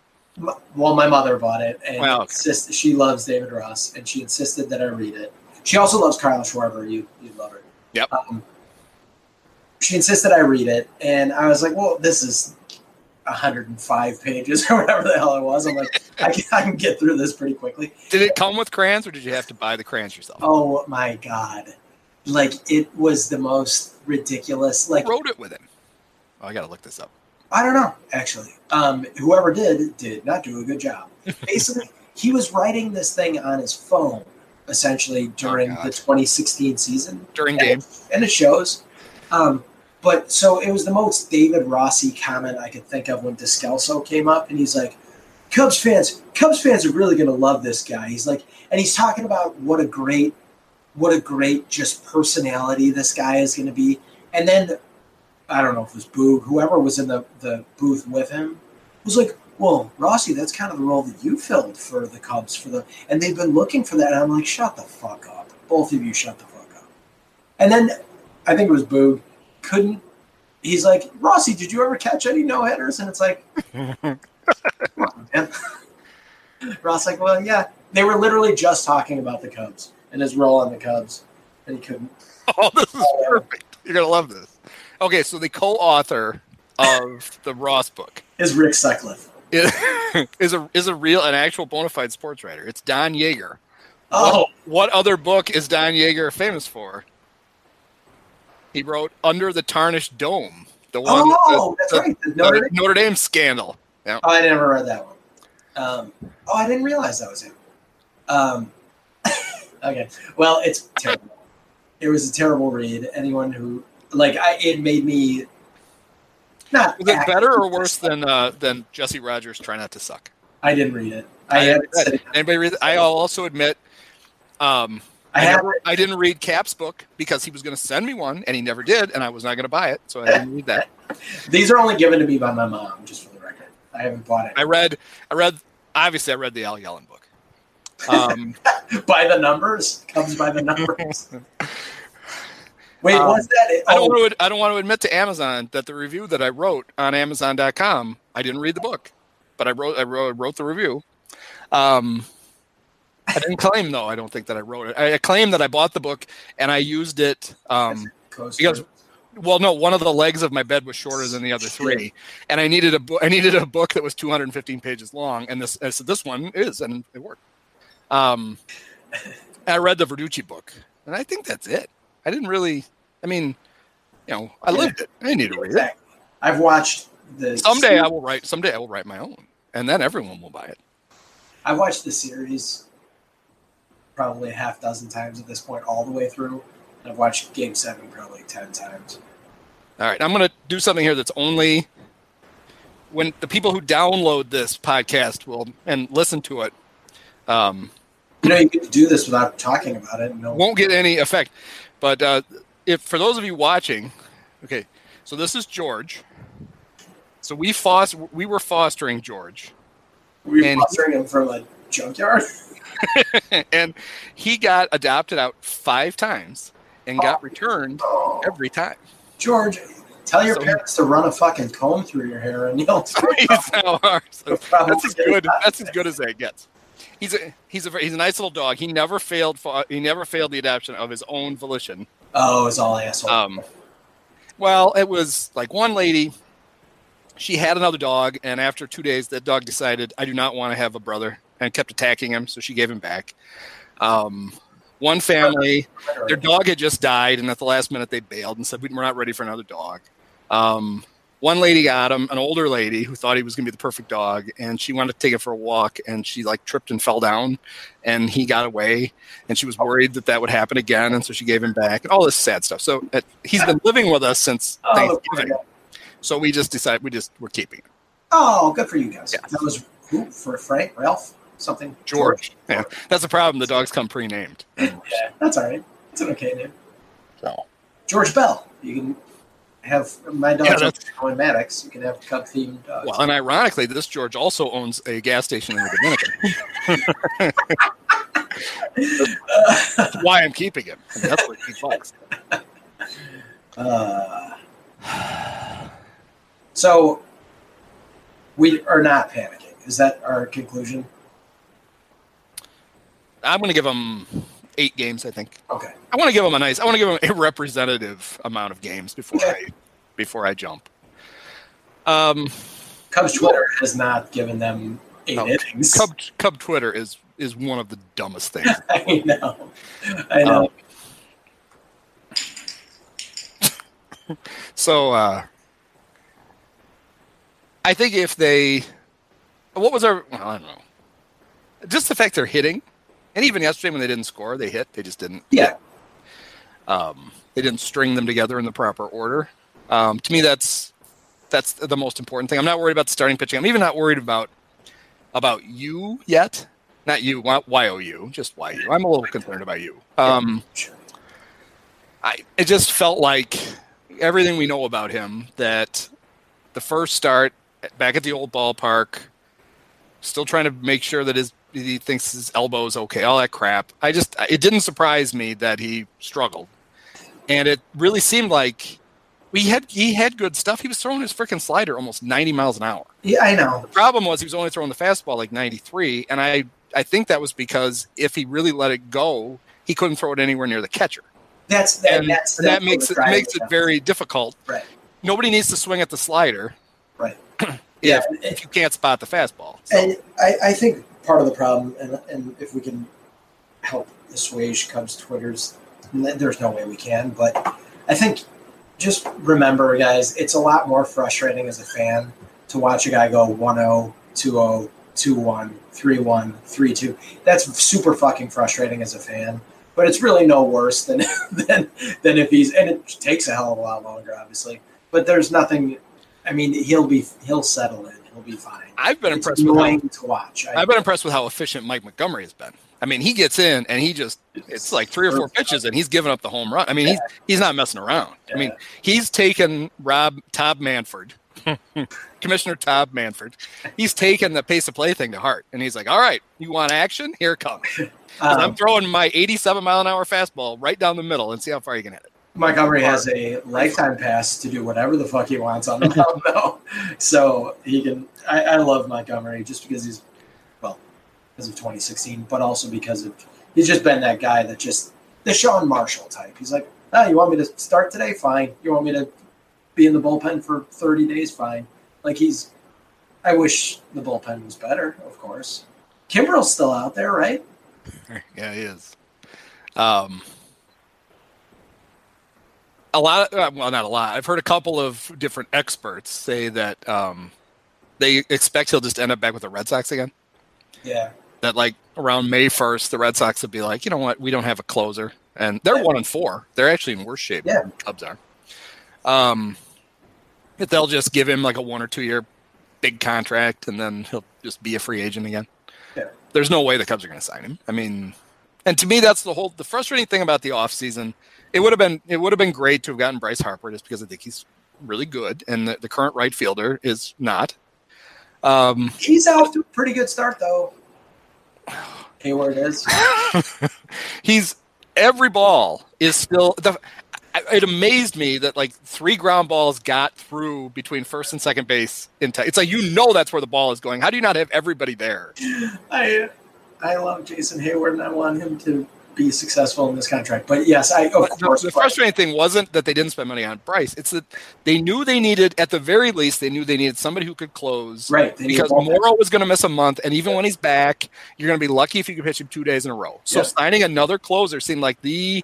Well, my mother bought it, and okay. insist- she loves David Ross, and she insisted that I read it. She also loves Carla Schwarber. You you love her. Yep. Um, she insisted I read it, and I was like, "Well, this is 105 pages or whatever the hell it was." I'm like, I can, I can get through this pretty quickly. Did it come with crayons, or did you have to buy the crayons yourself? Oh my god! Like it was the most ridiculous. Like wrote it with him? Oh, I got to look this up. I don't know, actually. Um, whoever did did not do a good job. Basically, he was writing this thing on his phone, essentially during Oh, the 2016 season, During and game. it, and it shows. Um, but so it was the most David Rossi comment I could think of when Descalso came up, and he's like, "Cubs fans, Cubs fans are really going to love this guy." He's like, and he's talking about what a great, what a great just personality this guy is going to be, and then I don't know if it was Boog, whoever was in the, the booth with him, was like, Well, Rossi, that's kind of the role that you filled for the Cubs for the and they've been looking for that. And I'm like, shut the fuck up. Both of you shut the fuck up. And then I think it was Boog, couldn't he's like, Rossi, did you ever catch any no hitters? And it's like come on, man. Ross like, Well, yeah. They were literally just talking about the Cubs and his role on the Cubs. And he couldn't Oh, this is perfect. You're gonna love this. Okay, so the co-author of the Ross book is Rick Sutcliffe. is, a is a real an actual bona fide sports writer. It's Don Yaeger. Oh, What other book is Don Yaeger famous for? He wrote Under the Tarnished Dome, the one oh, that's the- right. The Notre, Dame Notre Dame scandal. Oh, I never read that one. Um, oh, I didn't realize that was him. Um, okay, well, it's terrible. It was a terrible read. Anyone who like, I, it made me not. Was it better or worse than uh, than Jesse Rogers Try Not to Suck? I didn't read it. I I had. it. Anybody read? it? I'll also admit, um, I I, have. never, I didn't read Cap's book because he was going to send me one, and he never did, and I was not going to buy it, so I didn't read that. These are only given to me by my mom, just for the record. I haven't bought it I read, I read, obviously, I read the Al Yellon book. Um, by the numbers. Comes by the numbers. Wait, Um, what's that? It- I don't oh, want to, I don't want to admit to Amazon that the review that I wrote on Amazon.com, I didn't read the book, but I wrote, I wrote, wrote the review. Um, I didn't claim though. I don't think that I wrote it. I, I claim that I bought the book and I used it. Um, because- well, no, one of the legs of my bed was shorter than the other three, and I needed a book. I needed a book that was 215 pages long, and this I said this one is, and it worked. Um, I read the Verducci book, and I think that's it. I didn't really. I mean, you know, I lived it. I didn't need to read it. I've watched the Someday I will write. Someday I will write my own, and then everyone will buy it. I watched the series probably a half dozen times at this point, all the way through. I've watched Game Seven probably ten times. All right, I'm going to do something here that's only when the people who download this podcast will and listen to it. Um, You know, you get to do this without talking about it. No, won't get any effect. But uh, if for those of you watching, okay, so this is George. So we foster we were fostering George, We were And- fostering him from a junkyard. and he got adopted out five times and got Oh. returned Oh, every time. George, tell your So- parents to run a fucking comb through your hair, and you'll. He's now ours. That's as good. That's as good as that gets. He's a he's a he's a nice little dog. He never failed. For, he never failed the adoption of his own volition. Oh, it's all asshole. Um, well, it was like one lady. She had another dog, and after two days, that dog decided, "I do not want to have a brother," and kept attacking him. So she gave him back. Um, one family, their dog had just died, and at the last minute, they bailed and said, "We're not ready for another dog." Um, one lady got him, an older lady who thought he was going to be the perfect dog, and she wanted to take it for a walk, and she like tripped and fell down, and he got away, and she was worried that that would happen again, and so she gave him back, and all this sad stuff. So uh, he's been living with us since Oh, Thanksgiving, so we just decided we just we're keeping him. oh, good for you guys. Yeah. That was who for Frank, Ralph, something. George. Yeah, that's the problem. The dogs come pre-named. Yeah, that's all right. It's an okay name. So George Bell. You can have my Yeah, dog's that's- going Maddux. You can have cub themed dogs. well, and ironically, this George also owns a gas station in the Dominican. That's why I'm keeping him. And that's what he bucks. Uh, so we are not panicking. Is that our conclusion? I'm going to give him eight games. I think Okay. I want to give him a nice. I want to give him a representative amount of games before I before I jump. Um, Cubs Twitter has not given them eight No, innings. Cub Cub Twitter is is one of the dumbest things. I know. I know. Um, So uh, I think if they, what was our? Well, I don't know. Just the fact they're hitting, and even yesterday when they didn't score, they hit. They just didn't. yeah. Um, they didn't string them together in the proper order. Um, to me, that's that's the most important thing. I'm not worried about the starting pitching. I'm even not worried about about you yet. Not you, Why Y O U, just why you? I'm a little concerned about you. Um, I it just felt like everything we know about him that the first start back at the old ballpark, still trying to make sure that his he thinks his elbow is okay, all that crap. I just it didn't surprise me that he struggled, and it really seemed like we had he had good stuff. He was throwing his freaking slider almost 90 miles an hour. Yeah, I know. The problem was he was only throwing the fastball like 93, and I I think that was because if he really let it go, he couldn't throw it anywhere near the catcher That's that. and, that's and that makes it makes it very difficult. Right. Nobody needs to swing at the slider. Right. if, Yeah. if you can't spot the fastball. So, And I, I think part of the problem, and, and if we can help assuage Cubs Twitter's, there's no way we can, but I think just remember, guys, it's a lot more frustrating as a fan to watch a guy go 1 0, 2 0, 2 1, 3 1, 3 2. That's super fucking frustrating as a fan. But it's really no worse than, than than if he's and it takes a hell of a lot longer, obviously. But there's nothing. I mean, he'll be he'll settle in. He'll be fine I've been it's impressed with how, to watch. I, I've been impressed with how efficient Mike Montgomery has been. I mean, he gets in and he just it's like three or four pitches and he's giving up the home run. I mean, he's he's not messing around. I mean, he's taken Rob Todd Manfred, Commissioner Todd Manfred. He's taken the pace of play thing to heart, and he's like, "All right, you want action? Here it comes." 'Cause I'm um, throwing my 87 mile an hour fastball right down the middle and see how far you can hit it. Montgomery has a lifetime pass to do whatever the fuck he wants on the mound, though. So he can. I, I love Montgomery just because he's well, because of 2016, but also because of he's just been that guy that just the Sean Marshall type. He's like, oh, you want me to start today? Fine. You want me to be in the bullpen for 30 days? Fine. Like he's. I wish the bullpen was better, of course. Kimbrel's still out there, right? Yeah, he is. Um, a lot of, uh, well, not a lot. I've heard a couple of different experts say that um, they expect he'll just end up back with the Red Sox again. Yeah. That like around May 1st, the Red Sox would be like, you know what, we don't have a closer, and they're Yeah. one and four. They're actually in worse shape Yeah. than the Cubs are. Um, that they'll just give him like a one or two year big contract, and then he'll just be a free agent again. Yeah. There's no way the Cubs are going to sign him. I mean, and to me, that's the whole the frustrating thing about the offseason it would have been it would have been great to have gotten Bryce Harper just because I think he's really good, and the, the current right fielder is not. Um, He's out to a pretty good start though. Heyward is. he's every ball is still the. It amazed me that like three ground balls got through between first and second base. In t- it's like you know that's where the ball is going. How do you not have everybody there? I I love Jason Heyward and I want him to be successful in this contract. But yes, I of But the, course the frustrating thing wasn't that they didn't spend money on Bryce. It's that they knew they needed, at the very least, they knew they needed somebody who could close. right Because Morrow was going to miss a month, and even when he's back, you're going to be lucky if you can pitch him two days in a row. So Yeah. signing another closer seemed like the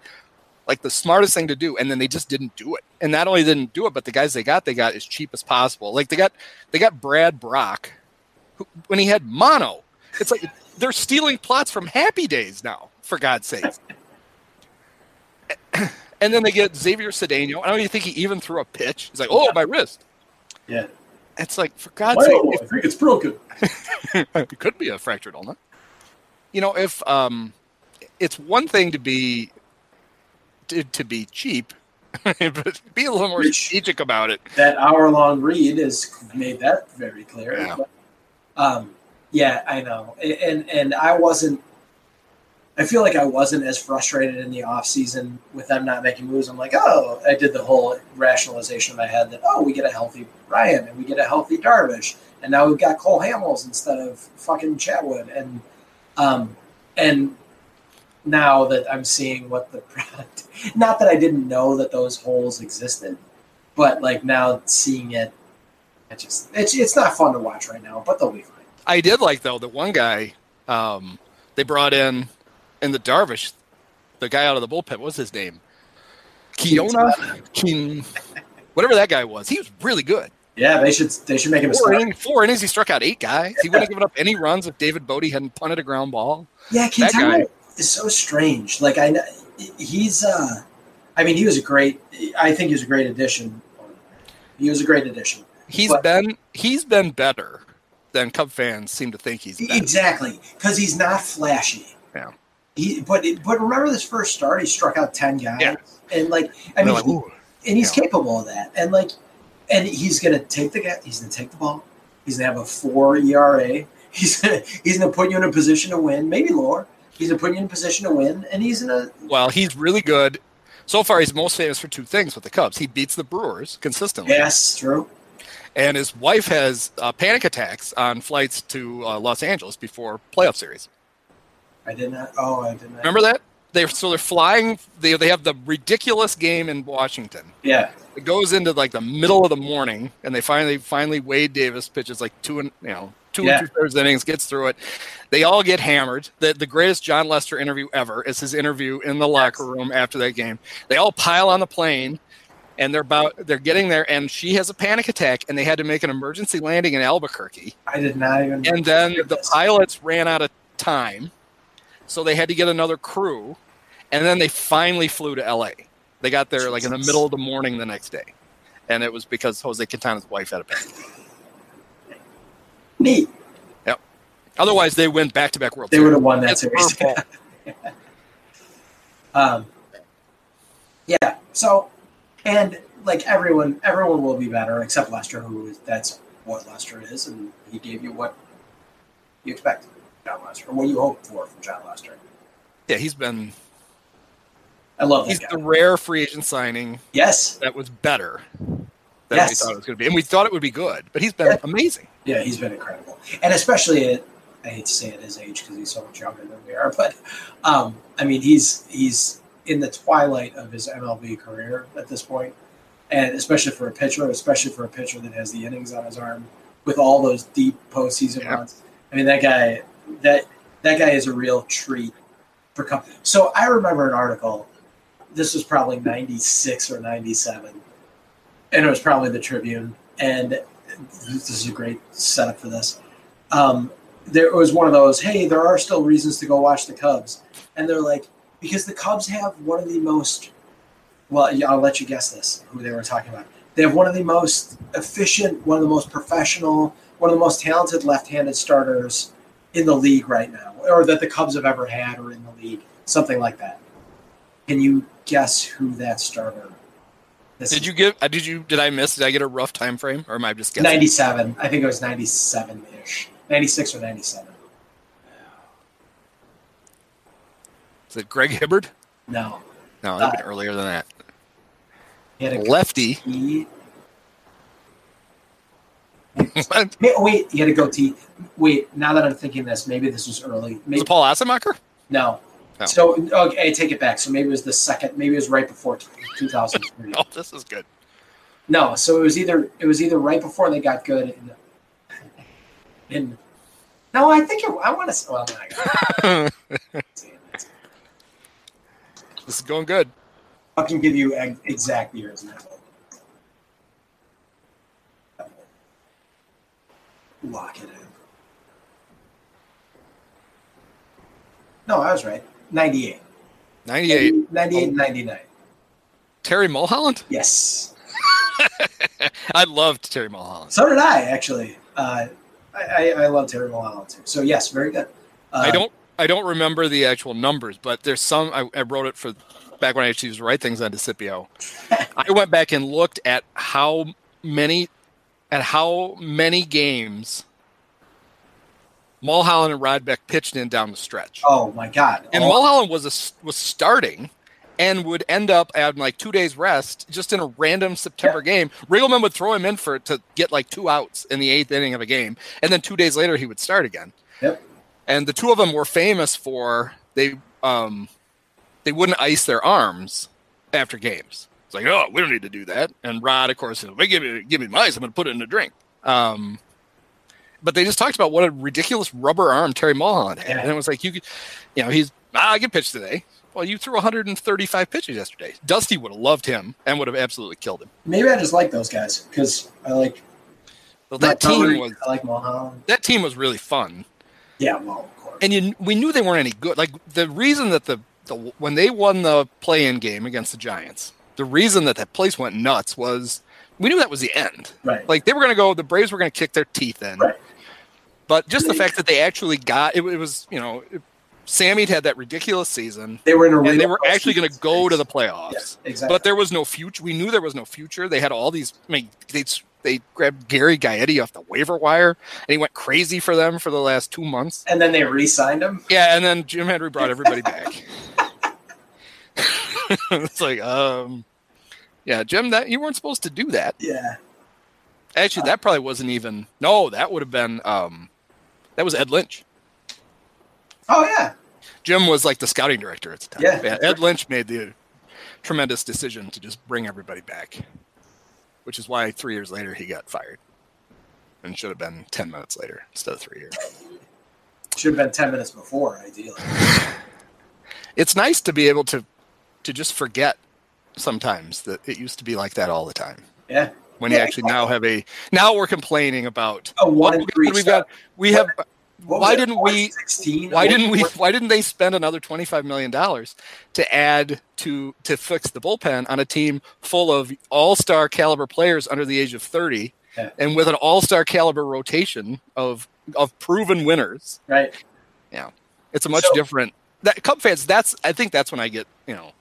like the smartest thing to do, and then they just didn't do it. And not only didn't do it, but the guys they got, they got as cheap as possible. Like they got they got Brad Brach, who, when he had mono. It's like they're stealing plots from Happy Days now, for God's sake. And then they get Xavier Cedeno. I don't even think he even threw a pitch. He's like, "Oh, my wrist." Yeah. It's like, for God's sake, Well, I think it's broken. it could be a fractured ulna. You know, if um, it's one thing to be to, to be cheap, but be a little more Rich. strategic about it. That hour long read has made that very clear. Yeah. But, um, yeah, I know, and and I wasn't. I feel like I wasn't as frustrated in the off season with them not making moves. I'm like, oh, I did the whole rationalization in my head that oh, we get a healthy Ryan and we get a healthy Darvish, and now we've got Cole Hamels instead of fucking Chatwood, and um, and now that I'm seeing what the product, not that I didn't know that those holes existed, but like now seeing it, it just it's it's not fun to watch right now, but they'll be fine. I did like though that one guy um, they brought in in the Darvish, the guy out of the bullpen. What was his name? Kiona, Keen, whatever that guy was. He was really good. Yeah, they should they should make him a Four innings, four innings, he struck out eight guys. He wouldn't have given up any runs if David Bote hadn't punted a ground ball. Yeah, Quintana guy. is so strange. Like I, he's uh, I mean, he was a great. I think he was a great addition. He was a great addition. He's But- been he's been better than Cub fans seem to think he's. Exactly, because he's not flashy. Yeah. He, but but remember this first start, he struck out ten guys, Yeah. and like I And mean, like, he- and he's Yeah. capable of that. And like, and he's gonna take the guy. He's gonna take the ball. He's gonna have a four ERA. He's gonna, he's gonna put you in a position to win, maybe lower. He's gonna put you in a position to win, and he's gonna well, he's really good. So far, he's most famous for two things with the Cubs. He beats the Brewers consistently, yes, true. And his wife has uh, panic attacks on flights to uh, Los Angeles before playoff series. I did not. Oh, I did not. Remember that? They so they're flying. They they have the ridiculous game in Washington. Yeah, It goes into like the middle of the morning, and they finally finally Wade Davis pitches like two and you know two Yeah. and two thirds innings, gets through it. They all get hammered. The the greatest Jon Lester interview ever is his interview in the locker room after that game. They all pile on the plane, and they're about they're getting there, and she has a panic attack, and they had to make an emergency landing in Albuquerque. I did not even. And then the this. pilots ran out of time, so they had to get another crew, and then they finally flew to LA. They got there like in the middle of the morning the next day, and it was because Jose Quintana's wife had a panic. neat. Yep otherwise, they win back-to-back World They would have won that It's series. her. Um, yeah. So, and like everyone, everyone will be better except Lester, who is that's what Lester is, and he gave you what you expect, Jon Lester, or what you hope for from Jon Lester. Yeah, he's been I love he's the rare free agent signing Yes. that was better than Yes. we thought it was going to be, and we thought it would be good, but he's been Yeah. amazing. Yeah, he's been incredible, and especially at I hate to say at his age because he's so much younger than we are, but um, I mean he's he's in the twilight of his MLB career at this point, and especially for a pitcher, especially for a pitcher that has the innings on his arm with all those deep postseason Yeah. runs. I mean that guy that that guy is a real treat for com- So I remember an article. This was probably ninety six or ninety seven, and it was probably the Tribune, and this is a great setup for this. Um, there was one of those, hey, there are still reasons to go watch the Cubs. And they're like, because the Cubs have one of the most, well, I'll let you guess this, who they were talking about. They have one of the most efficient, one of the most professional, one of the most talented left handed starters in the league right now, or that the Cubs have ever had or in the league, something like that. Can you guess who that starter. Did is you give? uh, Did you? Did I miss? Did I get a rough time frame, or am I just guessing? 97. I think it was 97 ish. 96 or 97. Is it Greg Hibbard? No. No, uh, been earlier than that. He had a Lefty. goatee. Wait, he had a goatee. Wait, now that I'm thinking this, maybe this was early. Was Maybe, it Paul Assenmacher? no. Oh. So, okay, I take it back. So maybe it was the second, maybe it was right before 2003. Oh, this is good. No, so it was either it was either right before they got good in, in no, I think it, I want to. Well, This is going good. I can give you exact years now. Lock it in. No, I was right. 98. 98. 98 and 99. Terry Mulholland? Yes. I loved Terry Mulholland. So did I, actually. Uh, I, I, I love Terry Mulholland, too. So, yes, very good. Uh, I don't I don't remember the actual numbers, but there's some I, I wrote it for back when I actually used to write things on Discipio. I went back and looked at how many at how many games Mulholland and Rod Beck pitched in down the stretch. Oh, my God. And Oh, Mulholland was a, was starting and would end up at like two days rest just in a random September game. Riggleman would throw him in for to get like two outs in the eighth inning of a game, and then two days later he would start again. Yep. And the two of them were famous for they um they wouldn't ice their arms after games. It's like, oh, we don't need to do that. And Rod, of course, well, give me give me mice, I'm going to put it in a drink. Um, but they just talked about what a ridiculous rubber arm Terry Mulholland had, Yeah. and it was like you could, you know, he's ah, I can pitch today. Well, you threw 135 pitches yesterday. Dusty would have loved him and would have absolutely killed him. maybe I just like those guys because I like But that team was I like Mulholland. that team was really fun. Yeah, well, of course. and you we knew they weren't any good. Like the reason that the, the when they won the play-in game against the Giants, the reason that that place went nuts was we knew that was the end. right. Like they were going to go, the Braves were going to kick their teeth in. Right. But just the fact that they actually got it, it was you know, Sammy had that ridiculous season, they were in a and they were actually going to go to the Yeah, playoffs. exactly. But there was no future. We knew there was no future. They had all these. I mean, they they grabbed Gary Gaetti off the waiver wire, and he went crazy for them for the last two months. and then they re-signed him. Yeah, and then Jim Hendry brought everybody back. it's like, um, yeah, Jim, that you weren't supposed to do that. Yeah. Actually, that probably wasn't even. No, that would have been. Um, that was Ed Lynch. Oh yeah. Jim was like the scouting director at the time. Yeah. Ed Lynch made the tremendous decision to just bring everybody back, which is why three years later he got fired, and should have been ten minutes later instead of three years. Should have been ten minutes before, ideally. it's nice to be able to to just forget sometimes that it used to be like that all the time. Yeah. When you Yeah, actually now have a now we're complaining about A one we- three we've got we have why didn't we 16? why didn't we why didn't they spend another 25 million dollars to add to to fix the bullpen on a team full of all-star caliber players under the age of 30 Yeah. and with an all-star caliber rotation of of proven winners Right. Yeah. It's a much So- different that Cub fans. That's I think that's when I get you know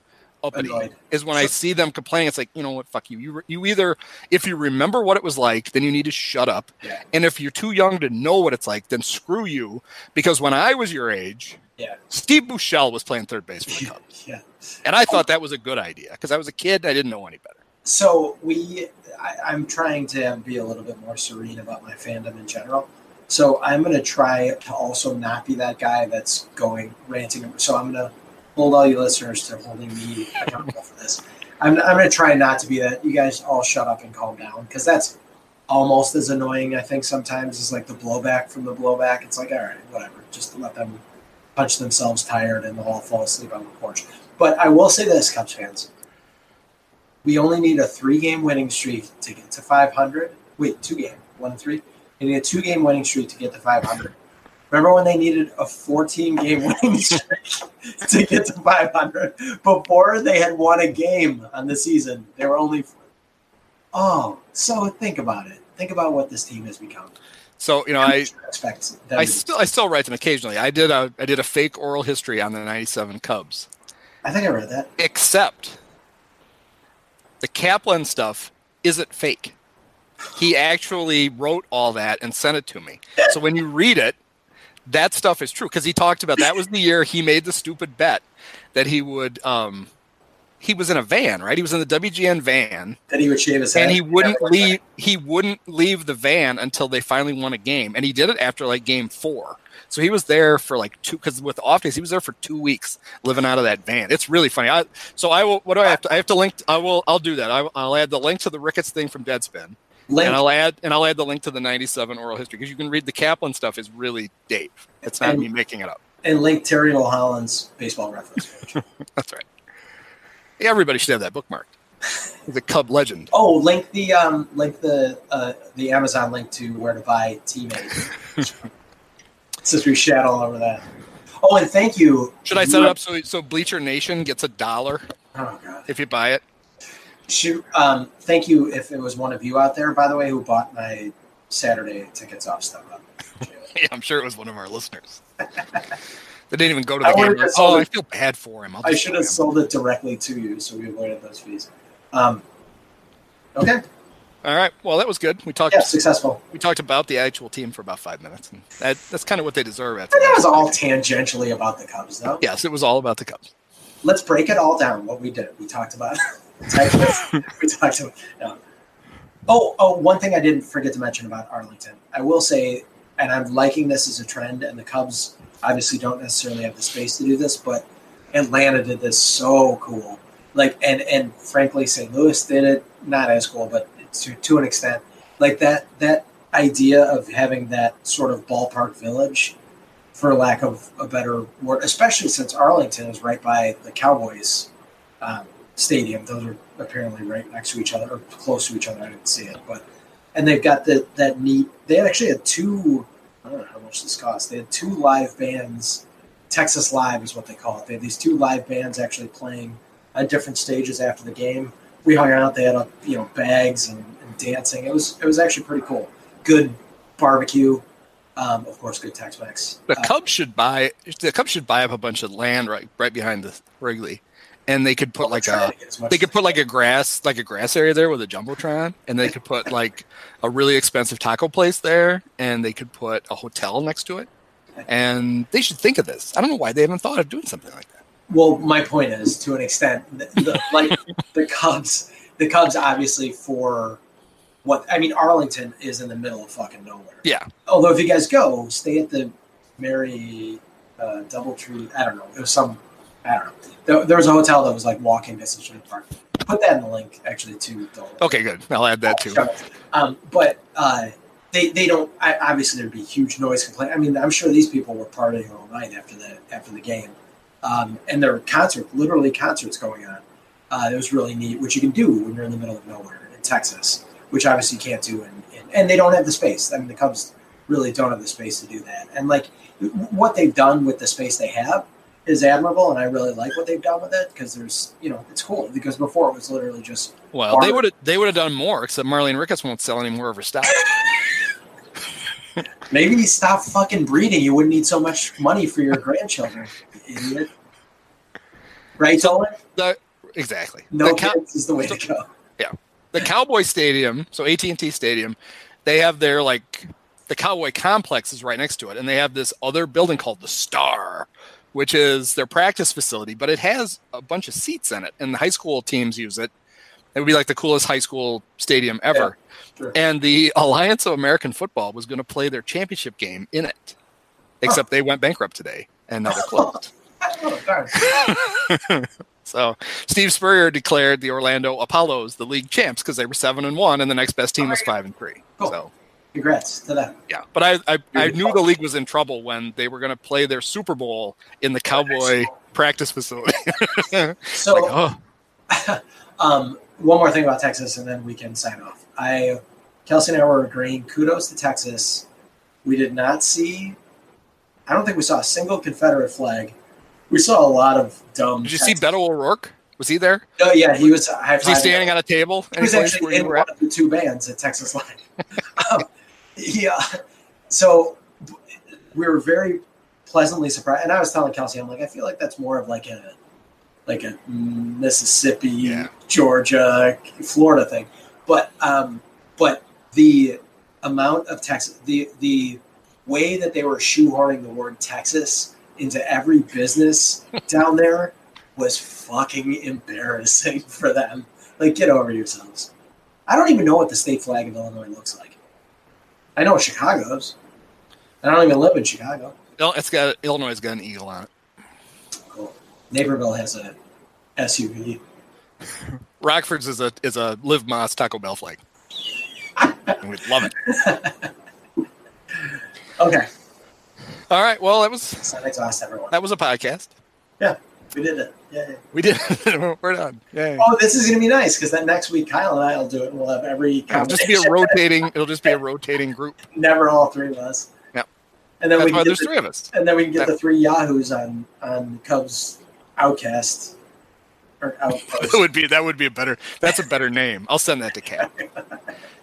uppity Annoyed. is when I see them complaining. It's like you know what, fuck you. You you either if you remember what it was like, then you need to shut up. Yeah. And if you're too young to know what it's like, then screw you. Because when I was your age, Yeah. Steve Buechele was playing third base for the Cubs, Yeah. and I thought that was a good idea because I was a kid and I didn't know any better. So we, I, I'm trying to be a little bit more serene about my fandom in general. So I'm going to try to also not be that guy that's going ranting. So I'm going to hold all you listeners to holding me accountable for this. I'm, I'm going to try not to be that. You guys all shut up and calm down because that's almost as annoying. I think sometimes is like the blowback from the blowback. It's like all right, whatever, just let them punch themselves tired and they'll all fall asleep on the porch. But I will say this, Cubs fans we only need a three game winning streak to get to 500. Wait, two game, one three. We need a two game winning streak to get to 500. Remember when they needed a 14 game winning streak to get to 500? Before they had won a game on the season, they were only. Oh, so think about it. Think about what this team has become. So you know I. expect I still I still write them occasionally. I did a I did a fake oral history on the '97 Cubs, I think I read that. Except the Kaplan stuff isn't fake. He actually wrote all that and sent it to me. So when you read it, that stuff is true because he talked about that was the year he made the stupid bet that he would um he was in a van, right? He was in the WGN van. That he would shave his head. and he wouldn't leave he wouldn't leave the van until they finally won a game. And he did it after like game four. So he was there for like two because with off days he was there for two weeks living out of that van. It's really funny. I, so i will what do i have to i have to link i will i'll do that. I, will add the link to the ricketts thing from deadspin Link, and i'll add and i'll add the link to the 97 oral history because you can read the kaplan stuff is really dave it's not And- me making it up and link Terry Mulholland's baseball reference page. that's right yeah, everybody should have that bookmarked The cub legend oh, link the um, link the uh, the Amazon link to where to buy teammate. Since we shat all over that. Oh, and thank you. should i set it up so so bleacher nation gets a dollar Oh if you buy it Shoot. Um, thank you if it was one of you out there, by the way, who bought my Saturday tickets off StubHub. Yeah, I'm sure it was one of our listeners. they didn't even go to I the game. Like, oh, it. I feel bad for him. I should have him." sold it directly to you, so we avoided those fees. Um, okay. All right. Well, that was good. We talked. Yeah, successful. We talked about the actual team for about five minutes, and that, that's kind of what they deserve. At that was all tangentially about the Cubs, though. Yes, it was all about the Cubs. Let's break it all down. What we did. We talked about. We talked about. No. Oh, oh! One thing I didn't forget to mention about Arlington. I will say, and I'm liking this as a trend. And the Cubs obviously don't necessarily have the space to do this, but Atlanta did this so cool. Like, and and frankly, St. Louis did it not as cool, but to to an extent. Like that that idea of having that sort of ballpark village, for lack of a better word, especially since Arlington is right by the Cowboys um, stadium. Those are apparently right next to each other or close to each other. I didn't see it, but and they've got the that neat. They actually had two. I don't know how much this cost. They had two live bands. Texas Live is what they call it. They had these two live bands actually playing at different stages after the game. We hung out. They had a, you know bags and, and dancing. It was it was actually pretty cool. Good barbecue. Um, of course, good Tex-Mex. The Uh, Cubs should buy. The Cubs should buy up a bunch of land right right behind the Wrigley, and they could put well, like a. to get as much They could put like a grass, like a grass area there with a jumbotron, and they could put like a really expensive taco place there, and they could put a hotel next to it. And they should think of this. I don't know why they haven't thought of doing something like that. Well, my point is, to an extent, the, the, like the Cubs, the Cubs obviously for what I mean, Arlington is in the middle of fucking nowhere. Yeah. Although if you guys go, stay at the Mary uh, DoubleTree. I don't know. It was some. I don't know. There, there was a hotel that was like walking distance from the park. Put that in the link actually to the. Okay, good. I'll add that too. Um, but uh, they they don't. I, obviously, there'd be huge noise complaint. I mean, I'm sure these people were partying all night after the after the game, um, and there were concerts, literally concerts going on. Uh, it was really neat, which you can do when you're in the middle of nowhere in Texas, which obviously you can't do in, in and they don't have the space. I mean, the Cubs really don't have the space to do that. And like what they've done with the space they have is admirable, and I really like what they've done with it because there's you know it's cool because before it was literally just Well, they would have they would have done more, except Marlene Ricketts won't sell any more of her stock. Maybe you stop fucking breeding. You wouldn't need so much money for your grandchildren, you idiot. Right, Dolan? The, exactly. No the, Cow- kids is the way to go. Yeah, the Cowboy Stadium, so AT and T Stadium, they have their like the Cowboy complex is right next to it, and they have this other building called the Star, which is their practice facility, but it has a bunch of seats in it, and the high school teams use it. It would be like the coolest high school stadium ever. sure. And the Alliance of American Football was going to play their championship game in it, except they went bankrupt today, and now they're closed. Oh. So Steve Spurrier declared the Orlando Apollos the league champs because they were seven and one, and the next best team was five and three. Cool. So Congrats to them. yeah, but I I, I knew the league was in trouble when they were going to play their Super Bowl in the Cowboy practice facility. So, like, oh, um, one more thing about Texas, and then we can sign off. I, Kelsey and I were agreeing. Kudos to Texas. We did not see. I don't think we saw a single Confederate flag. We saw a lot of dumb. did you see Beto O'Rourke? Was he there? Oh yeah, he was. high Was he standing on a table? He was actually where in one of the two bands at Texas Live. um, yeah. So we were very pleasantly surprised. And I was telling Kelsey, I'm like, I feel like that's more of like a like a Mississippi, Yeah. Georgia, Florida thing. But um, but the amount of Texas, the the way that they were shoehorning the word Texas into every business down there was fucking embarrassing for them. Like, get over yourselves. I don't even know what the state flag of Illinois looks like. I know Chicago's. I don't even live in Chicago. Il- It's got Illinois has got an eagle on it. Cool. Naperville has a SUV. Rockford's is a is a Live Moss Taco Bell flag. We'd love it. Okay, All right. Well, that was so I exhaust everyone. that was a podcast. Yeah, we did it. Yay. We did. We're done. Yay. Oh, this is gonna be nice because then next week Kyle and I will do it. and We'll have every It'll just be a rotating. It'll just be a rotating group. never all three of us. Yeah. And then That's we why can get there's the, three of us. and then we can get the three Yahoos on on Cubs Outcast or Outpost. That would be that would be a better. That's a better name. I'll send that to Kat.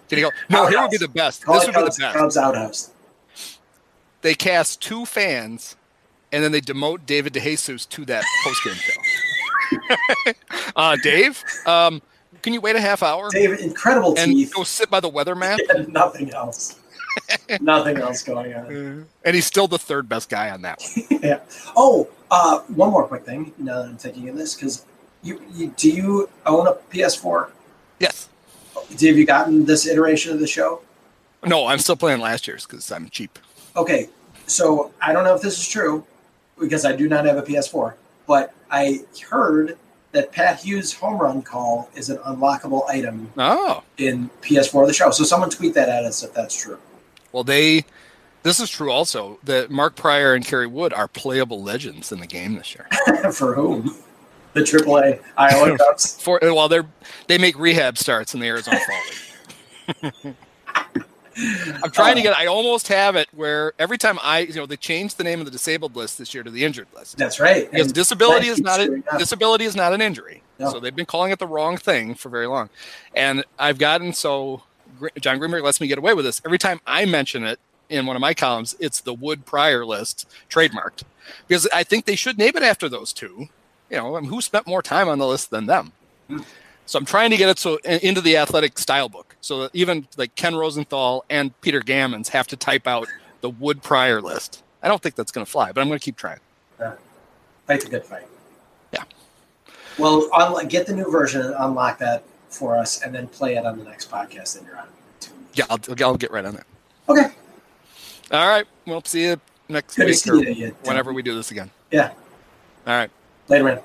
Did he go? No, here would be the best. Call This it would be the Cubs, best. Cubs Outhouse. They cast two fans, and then they demote David DeJesus to that postgame show. uh, Dave, um, can you wait a half hour David, incredible and teeth. go sit by the weather map? and nothing else. nothing else going on. And he's still the third best guy on that one. yeah. Oh, uh, one more quick thing. Now that I'm thinking of this, because you, you do you own a PS4? Yes. Have you gotten this iteration of the show? No, I'm still playing last year's because I'm cheap. Okay, so I don't know if this is true because I do not have a PS4, but I heard that Pat Hughes' home run call is an unlockable item Oh, in PS4 of the show. So someone tweet that at us if that's true. well, they. This is true also that Mark Prior and Kerry Wood are playable legends in the game this year. For whom? The AAA Iowa Cubs. For while they're they make rehab starts in the Arizona Fall League. I'm trying to oh. get. I almost have it where every time I, you know, they changed the name of the disabled list this year to the injured list That's right. because And disability is not a disability is not an injury. No. So they've been calling it the wrong thing for very long, and I've gotten so Jon Greenberg lets me get away with this. Every time I mention it in one of my columns, it's the Wood Prior list trademarked because I think they should name it after those two. You know, who spent more time on the list than them? Hmm. So I'm trying to get it so into the athletic style book, so that even like Ken Rosenthal and Peter Gammons have to type out the Wood Prior list. I don't think that's going to fly, but I'm going to keep trying. Fight's a good fight. Yeah. Well, unlo- get the new version and unlock that for us, and then play it on the next podcast that you're on. Yeah, I'll, I'll get right on that. Okay. All right. Well, see you next Good week or you whenever we do this again. Yeah. All right. Later, man.